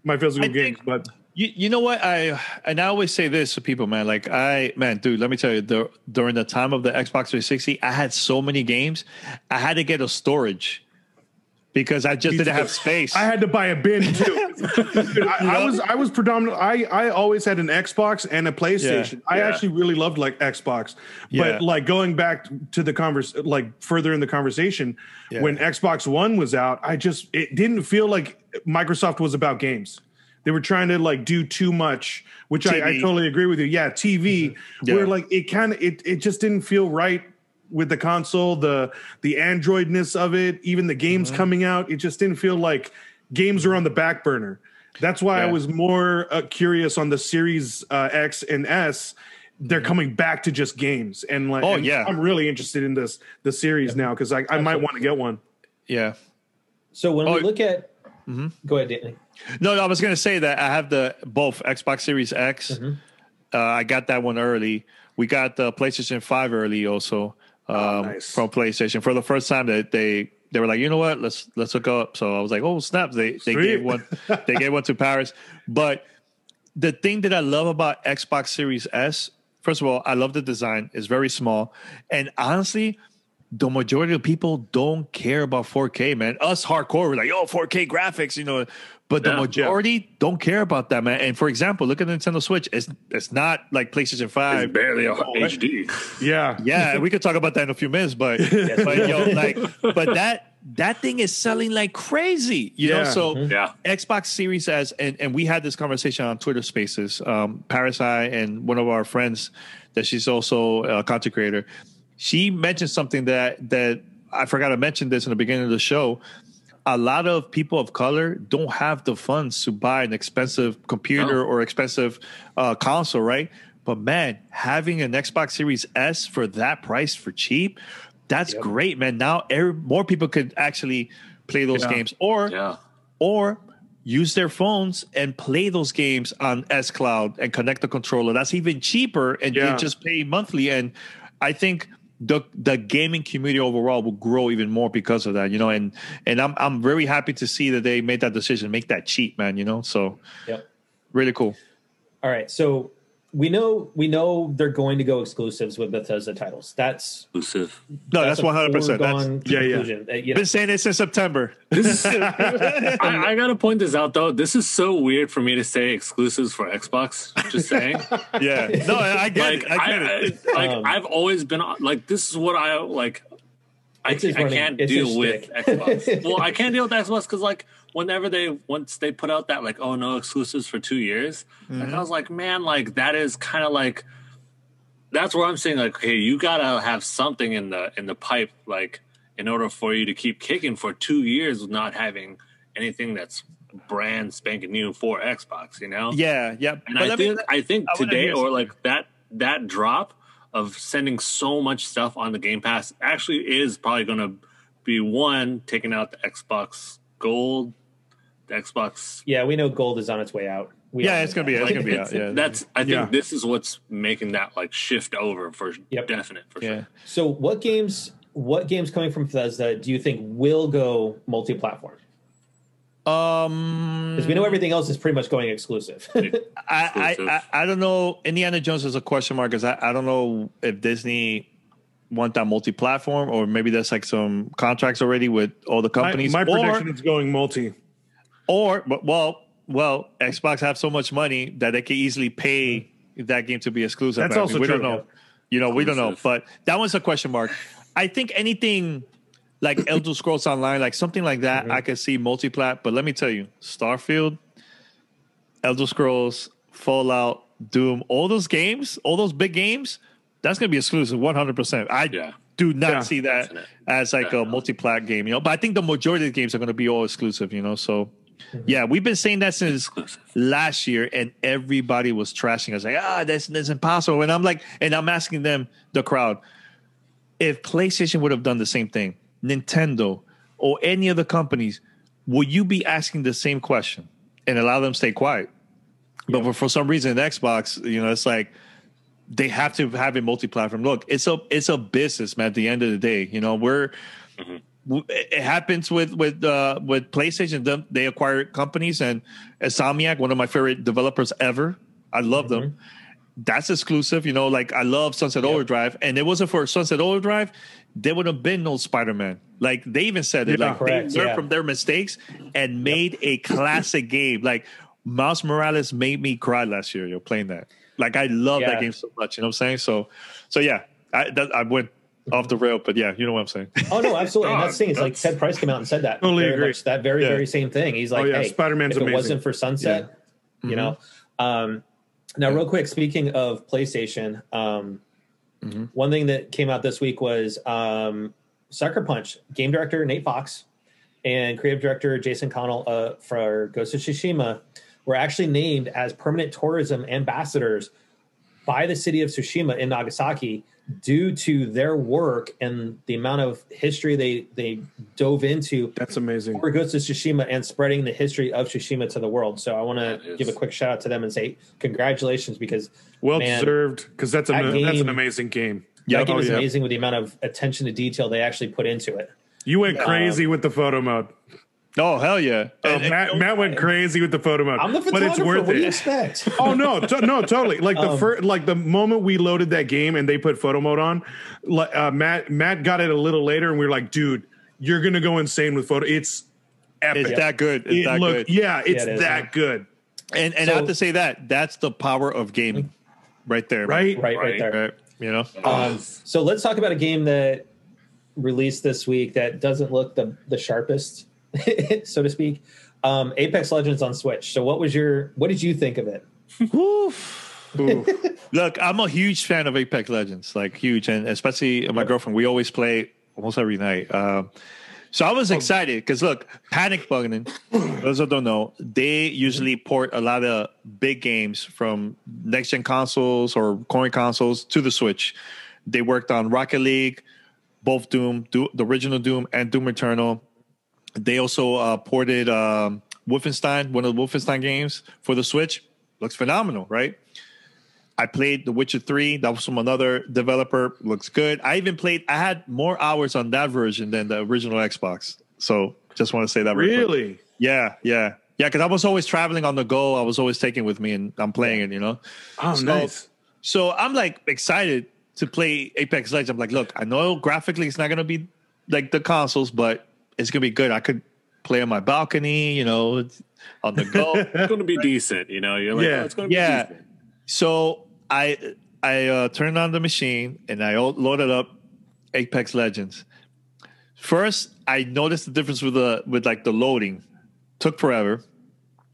my physical I games, think- but You, you know what I and I always say this to people, man. Like I, man, dude, let me tell you, the, during the time of the Xbox 360, I had so many games, I had to get a storage because I just didn't have space. I had to buy a bin too. Dude, I, I was I was predominant. I I always had an Xbox and a PlayStation. I Yeah. actually really loved like Xbox, Yeah. but like going back to the converse, like further in the conversation, Yeah. when Xbox One was out, I just it didn't feel like Microsoft was about games. They were trying to like do too much, which I, I totally agree with you. Yeah, TV, mm-hmm. Yeah. where like it kind of it it just didn't feel right with the console, the the Androidness of it, even the games Mm-hmm. coming out, it just didn't feel like games were on the back burner. That's why I was more uh, curious on the Series uh, X and S. They're coming back to just games, and like, Mm-hmm. Oh, and yeah. I'm really interested in this the series now because I, I might want to get one. yeah. So when Oh, we look at, Mm-hmm. go ahead, Danny. No, no, I was gonna say that I have the both Xbox Series X. Mm-hmm. Uh, I got that one early. We got the PlayStation Five early also um, Oh, nice. from PlayStation for the first time that they they were like, you know what, let's let's hook up. So I was like, oh snap! They they gave one they gave one to Paris. But the thing that I love about Xbox Series S, first of all, I love the design. It's very small, and honestly. The majority of people don't care about 4K, man. Us hardcore, we're like, oh, 4K graphics, you know. But the Yeah, yeah. majority don't care about that, man. And for example, look at the Nintendo Switch. It's it's not like PlayStation It's Five. barely a HD. Yeah, Yeah, we could talk about that in a few minutes, but but yo, like, but that that thing is selling like crazy, you know. Yeah. So Yeah. Xbox Series S, and and we had this conversation on Twitter Spaces. Um, Paris I and one of our friends that she's also a content creator. She mentioned something that that I forgot to mention this in the beginning of the show. A lot of people of color don't have the funds to buy an expensive computer No. or expensive uh, console, right? But man, having an Xbox Series S for that price for cheap, that's great, man. Now every, more people could actually play those Yeah. games, or Yeah. or use their phones and play those games on xCloud and connect the controller. That's even cheaper, and Yeah. you just pay monthly. And I think the the gaming community overall will grow even more because of that. You know, and and I'm I'm very happy to see that they made that decision, make that cheap, man. You know, so Yep. really cool. All right. So we know we know they're going to go exclusives with Bethesda titles. That's Exclusive. No, that's one hundred percent. That's foregone Yeah, yeah. Uh, you know, been saying it since September. I, I gotta point this out though. This is so weird for me to say exclusives for Xbox. Just saying. yeah, no, I get like it. I get I, it. I- like Um, I've always been like this is what I like. I, I can't deal with. Xbox. well, I can't deal with Xbox because like whenever they once they put out that like oh no exclusives for two years, like, Mm-hmm. I was like man like that is kind of like that's where I'm saying like okay you gotta have something in the in the pipe like in order for you to keep kicking for two years with not having anything that's brand spanking new for Xbox. You know Yeah, yeah. and But I let me- think I think I today or like that that drop of sending so much stuff on the Game Pass actually is probably going to be one taking out the Xbox Gold, the Xbox. yeah, we know gold is on its way out. We yeah, it's gonna that. be. It's Like, gonna be out. Yeah, That's I think Yeah. this is what's making that like shift over for Yep. definite for yeah. sure. So what games what games coming from Bethesda do you think will go multi-platform? Um, Because we know everything else is pretty much going exclusive. I, I. I I don't know. Indiana Jones is a question mark because I, I don't know if Disney want that multi-platform or maybe there's like some contracts already with all the companies. my or, prediction is going multi. or but well, well, Xbox have so much money that they can easily pay that game to be exclusive. That's I mean, also we true, don't know. yeah. You know, we don't know. But that one's a question mark. I think anything like Elder Scrolls Online, like something like that, I could see multi-plat. But let me tell you, Starfield, Elder Scrolls, Fallout, Doom, all those games, all those big games, that's gonna be exclusive, one hundred percent. I Yeah. do not Yeah. see that as like a Definitely. multi-plat game, you know. But I think the majority of the games are gonna be all exclusive, you know. So yeah, we've been saying that since Exclusive. last year, and everybody was trashing us like, ah, that's that's impossible. And I'm like, and I'm asking them, the crowd, if PlayStation would have done the same thing, Nintendo or any other companies, would you be asking the same question and allow them to stay quiet? But for, for some reason, Xbox, you know, it's like they have to have a multi-platform. Look, it's a it's a business, man. At the end of the day, you know, we're w- it happens with with uh, with PlayStation. Them- They acquire companies, and Insomniac, one of my favorite developers ever. I love them. That's exclusive, you know. Like I love Sunset Overdrive, and it wasn't for Sunset Overdrive, there would have been no Spider Man. Like they even said it. Yeah. like Correct, they learned yeah. from their mistakes and made a classic game. Like Miles Morales made me cry last year. You're playing that. Like I love Yeah. that game so much. You know what I'm saying? So, so yeah, I that, I went off the rail, but yeah, you know what I'm saying. Oh no, absolutely. And No, that's the thing. It's like Ted Price came out and said that. Totally Very agree. much that very Yeah. very same thing. He's like, Oh, yeah, hey, Spider-Man's if it amazing. wasn't for Sunset, you know. Um, now, real quick, speaking of PlayStation, um, one thing that came out this week was um, Sucker Punch game director Nate Fox and creative director Jason Connell uh, for Ghost of Tsushima were actually named as permanent tourism ambassadors by the city of Tsushima in Nagasaki due to their work and the amount of history they they dove into That's amazing. for Ghost of Tsushima and spreading the history of Tsushima to the world. So I want to give a quick shout out to them and say congratulations because Well man, deserved because that's an that that's an amazing game. that game Oh, is yeah. amazing with the amount of attention to detail they actually put into it. You went crazy with the photo mode. Oh hell yeah! Oh, And- and- Matt, Matt went crazy with the photo mode. I'm the but photographer. it's worth what do you it. expect? oh no, to, no, totally. Like the Um, first, like the moment we loaded that game and they put photo mode on, like, uh, Matt Matt got it a little later, and we were like, dude, you're gonna go insane with photo. It's epic. it's that good. It's It that look- good. yeah, it's it is, that yeah. good, And and So- I have to say that that's the power of gaming, right there. right? right, right Right. there. Right. You know. Um, so let's talk about a game that released this week that doesn't look the the sharpest, so to speak. Um, Apex Legends on Switch. So what was your what did you think of it? Ooh. Look, I'm a huge fan of Apex Legends, like huge, and especially my girlfriend. We always play almost every night. Um, so I was excited because look, Panic Button. Those who don't know, they usually port a lot of big games from next gen consoles or current consoles to the Switch. They worked on Rocket League, both Doom, Do- the original Doom, and Doom Eternal. They also uh, ported um, Wolfenstein, one of the Wolfenstein games, for the Switch. Looks phenomenal, right? I played The Witcher 3. That was from another developer. Looks good. I even played, I had more hours on that version than the original Xbox. So just want to say that. quick. really? Yeah, yeah. Yeah, because I was always traveling on the go. I was always taking with me and I'm playing it, you know? Oh, So- nice. So I'm like excited to play Apex Legends. I'm like, look, I know graphically it's not going to be like the consoles, but it's going to be good. I could play on my balcony, you know, on the go. It's going to be decent, you know. You're like, Yeah. oh, it's to be Yeah. decent. So I I uh, turned on the machine and I loaded up Apex Legends. First, I noticed the difference with the with like the loading took forever.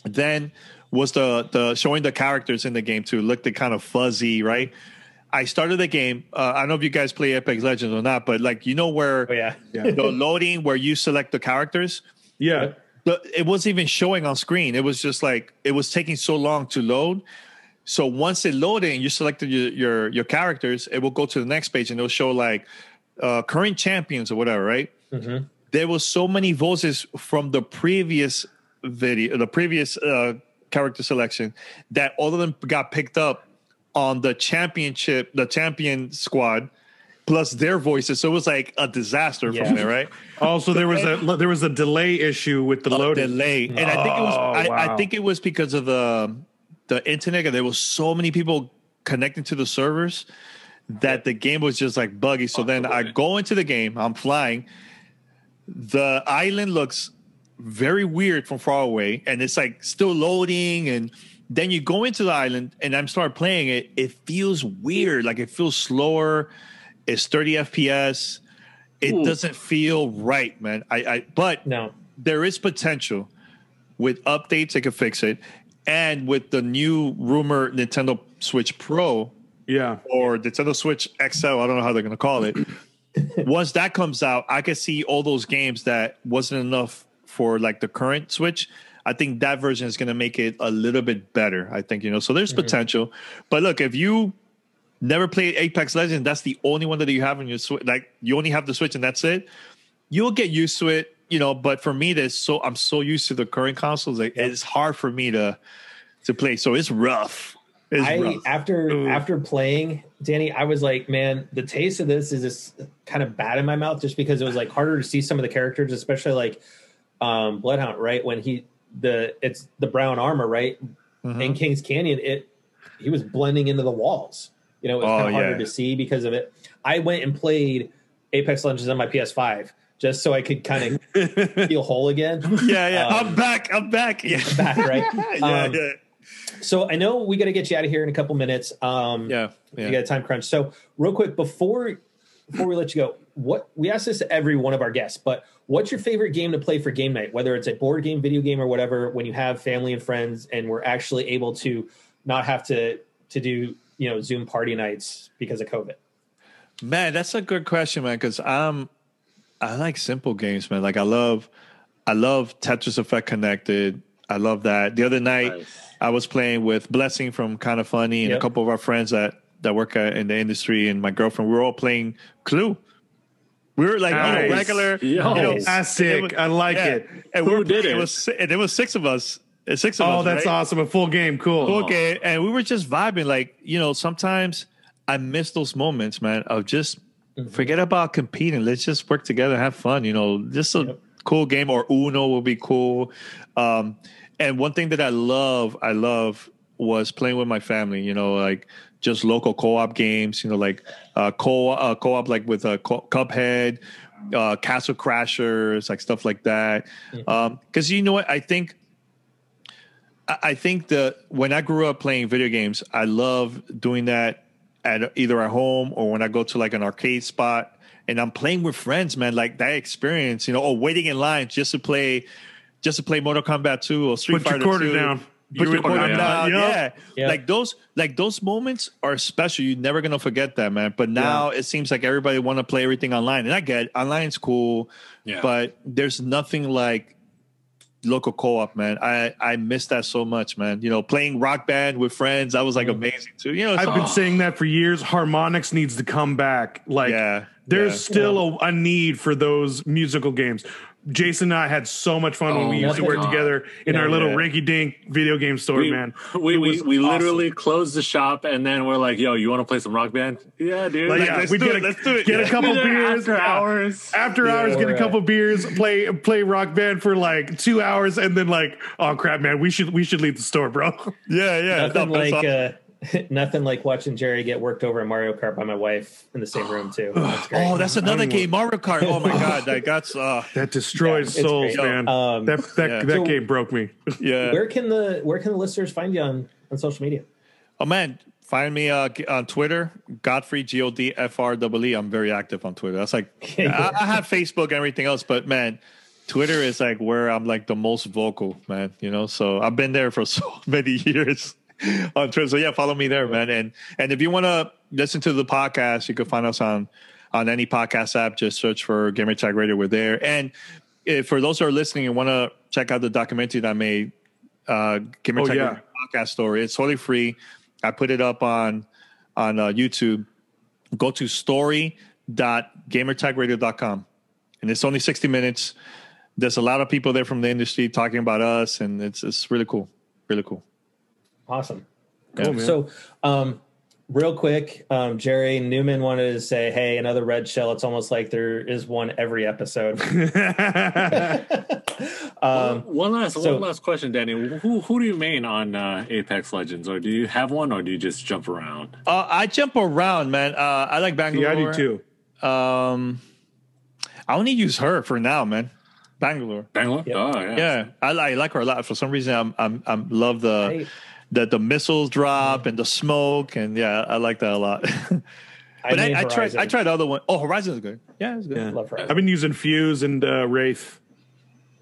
Then was the the showing the characters in the game too looked kind of fuzzy, right? I started the game. Uh, I don't know if you guys play Apex Legends or not, but like you know where Oh yeah, the loading where you select the characters Yeah. the, it wasn't even showing on screen. It was just like it was taking so long to load. So once it loaded and you selected your your, your characters, it will go to the next page and it'll show like uh, current champions or whatever, right? There was so many voices from the previous video, the previous uh, character selection, that all of them got picked up on the championship, the champion squad, plus their voices. So it was like a disaster Yeah. from there, right? Also, there was a there was a delay issue with the a loading. delay, and I think it was Oh, I, I think it was because of the the internet. and There was so many people connecting to the servers that the game was just like buggy. So then I go into the game. I'm flying. The island looks very weird from far away, and it's like still loading. And then you go into the island, and I'm start playing it. It feels weird, like it feels slower. It's 30 FPS. It Ooh. doesn't feel right, man. I, I but no, there is potential with updates they could fix it and with the new rumor nintendo switch pro Yeah. or nintendo switch xl i don't know how they're going to call it once that comes out i could see all those games that wasn't enough for like the current switch i think that version is going to make it a little bit better i think you know so there's potential but look if you never played apex legends that's the only one that you have in your switch like you only have the switch and that's it you'll get used to it, you know. But for me, there's so I'm so used to the current consoles, like it's hard for me to to play. So it's rough. It's I rough. after Ooh. after playing Danny, I was like, man, the taste of this is just kind of bad in my mouth, just because it was like harder to see some of the characters, especially like um, Bloodhound, right? When he the it's the brown armor, right? Mhm. In Kings Canyon, it he was blending into the walls. You know, it was Oh, kind of harder to see because of it. I went and played Apex Legends on my PS5 just so I could kind of feel whole again. Yeah, yeah. Um, I'm back. I'm back. Yeah. back, right? yeah, Um, yeah. So I know we got to get you out of here in a couple minutes. Um, Yeah. you Yeah. got a time crunch. So real quick before before we let you go, what we ask this to every one of our guests, but what's your favorite game to play for game night? Whether it's a board game, video game, or whatever, when you have family and friends and we're actually able to not have to to do you know Zoom party nights because of COVID. Man, that's a good question, man. Because I'm, I like simple games, man. Like I love, I love Tetris Effect Connected. I love that. The other night, Nice. I was playing with Blessing from Kind of Funny and Yep. a couple of our friends that that work in the industry and my girlfriend. We were all playing Clue. We were like you know, Nice. regular. Yo. you know, That's sick. was- I like yeah. it. And Who we were did playing- it? was and there was six of us. Uh, Six of Oh, us. that's right? awesome. A full game. Cool. Okay, and we were just vibing. Like you know, sometimes I miss those moments, man. Of just forget about competing. Let's just work together, have fun. You know, just a Yep. cool game or Uno will be cool. Um, and one thing that I love, I love was playing with my family. You know, like just local co-op games. You know, like uh, co uh, co-op like with a co- Cuphead, uh, Castle Crashers, like stuff like that. Because you know what, I think I I think that when I grew up playing video games, I love doing that at either at home or when I go to like an arcade spot and I'm playing with friends, man. Like that experience, you know, or waiting in line just to play, just to play Mortal Kombat 2 or Street Put your Fighter quarter 2. down. Put You your would- quarter yeah. down. Yeah. Yeah. Like those, like those moments are special. You're never gonna forget that, man. But now it seems like everybody want to play everything online, and I get it. online's cool, Yeah. but there's nothing like local co-op, man. I I miss that so much, man. You know, playing rock band with friends, that was like mm. amazing too. You know, I've been saying that for years. Harmonix needs to come back. Like, Yeah, there's yeah. still a, a need for those musical games. Jason and I had so much fun when Oh we used to work God. together in Yeah, our little yeah. rinky dink video game store, we, man. we, we, we awesome. literally closed the shop and then we're like, yo, you want to play some rock band? Yeah, dude. Like, Like, yeah, let's we do get it, a, let's do it. get Yeah. a couple beers After hours. After hours, get a right. couple beers, play play rock band for like two hours, and then like, oh crap, man, we should we should leave the store, bro. yeah, yeah. Nothing No, like uh, nothing like watching Jerry get worked over in Mario Kart by my wife in the same room too. That's. Oh, that's another don't game, Mario Kart. Oh my god, that got uh, That destroys Yeah, souls, great. man. Um, that that yeah. that So- game broke me. yeah. where can the where can the listeners find you on on social media? Oh man, find me uh, on Twitter, Godfrey G O D F R W E. I'm very active on Twitter. That's like I, I have Facebook and everything else, but man, Twitter is like where I'm like the most vocal, man. You know, so I've been there for so many years on Twitter. So yeah, follow me there, man. And and if you want to listen to the podcast, you can find us on on any podcast app. Just search for Gamertag Radio. We're there. And if, for those who are listening and want to check out the documentary that I made, uh, Gamer Oh, Tag yeah. Radio podcast story, it's totally free. I put it up on on uh, YouTube. Go to story.gamertagradio.com. And it's only 60 minutes. There's a lot of people there from the industry talking about us, and it's it's really cool. Really cool. Awesome. Cool, man. So, um, real quick, um, Jerry Newman wanted to say, "Hey, another red shell." It's almost like there is one every episode. um, one last so- one last question, Danny. Who who do you main on uh, Apex Legends, or do you have one, or do you just jump around? Uh, I jump around, man. Uh, I like Bangalore. yeah, I do too. Um, I only use her for now, man. Bangalore. Bangalore? Yep. Oh yeah. Yeah, I, I like her a lot. For some reason, I'm I'm I'm love the I- the the missiles drop and the smoke, and yeah, I like that a lot. I but I, mean I, tried I tried the other one. Oh, Horizon is good. Yeah, it's good. Yeah. Love Horizon. I've been using Fuse and uh, Wraith.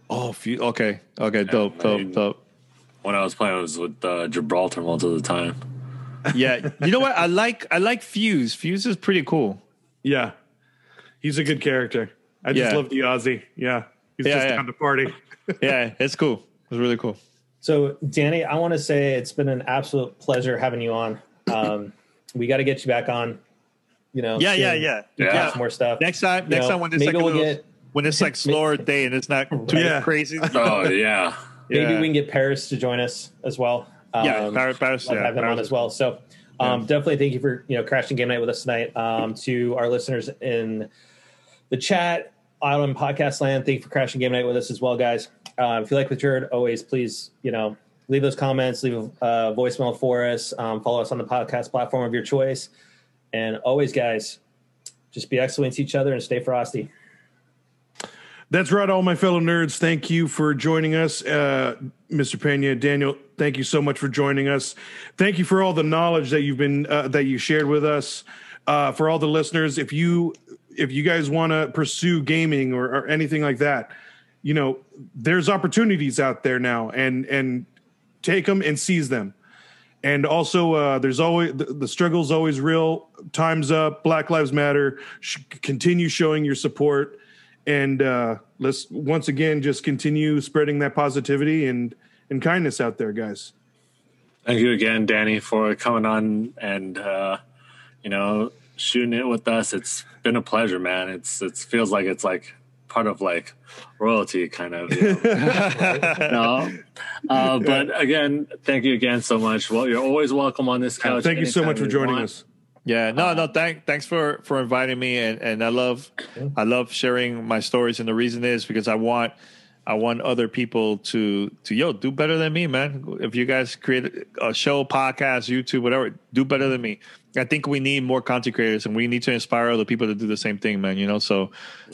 Oh, few, okay, okay, dope, I dope, mean- dope. When I was playing, I was with uh, Gibraltar most of the time. Yeah, you know what? I like I like Fuse. Fuse is pretty cool. Yeah, he's a good character. I just Yeah. love the Aussie. Yeah, he's Yeah, just yeah. down to party. Yeah, it's cool. It's really cool. So, Danny, I want to say it's been an absolute pleasure having you on. Um, we got to get you back on. You know, Yeah, yeah, soon. yeah. You Yeah. more stuff. Next time, You next know, time when it's maybe like we'll little, get- when it's like slower day and it's not too Yeah. crazy. Oh yeah. Maybe Yeah. we can get Paris to join us as well. yeah, Paris, Paris, love yeah, having him on as well. So um, definitely thank you for you know crashing game night with us tonight. Um, to our listeners in the chat, out on podcast land, thank you for crashing game night with us as well, guys. Uh, if you like what you heard, always please you know leave those comments, leave a uh, voicemail for us, um, follow us on the podcast platform of your choice, and always, guys, just be excellent to each other and stay frosty. That's right, all my fellow nerds. Thank you for joining us, uh, Mr. Pena, Daniel. Thank you so much for joining us. Thank you for all the knowledge that you've been uh, that you shared with us. Uh, for all the listeners, if you if you guys want to pursue gaming or, or anything like that, you know, there's opportunities out there now, and and take them and seize them. And also, uh, there's always the, the struggle's always real. Time's up. Black Lives Matter. Sh- continue showing your support, and uh, let's once again just continue spreading that positivity and and kindness out there, guys. Thank you again, Danny, for coming on and uh, you know shooting it with us. It's been a pleasure, man. It's it feels like it's like part of like royalty, kind of. You know? no, uh, but again, thank you again so much. Well, you're always welcome on this couch. Thank you so much for joining want. us. Yeah, no, no. Thank, thanks for for inviting me, and and I love, I love sharing my stories, and the reason is because I want, I want other people to to yo do better than me, man. If you guys create a show, podcast, YouTube, whatever, do better than me. I think we need more content creators, and we need to inspire other people to do the same thing, man. You know, so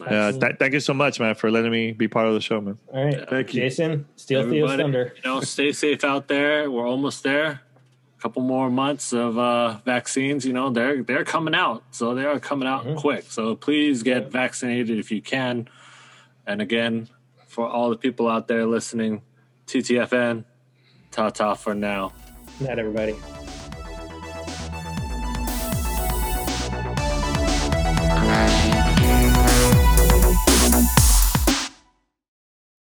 uh, th- thank you so much, man, for letting me be part of the show, man. All right, Thank you. Jason, steal Theo's thunder. You know, stay safe out there. We're almost there. A couple more months of uh, vaccines. You know, they're they're coming out, so they are coming out Mm-hmm. quick. So please get vaccinated if you can. And again, for all the people out there listening, TTFN, ta ta for now. Night, everybody. Bye.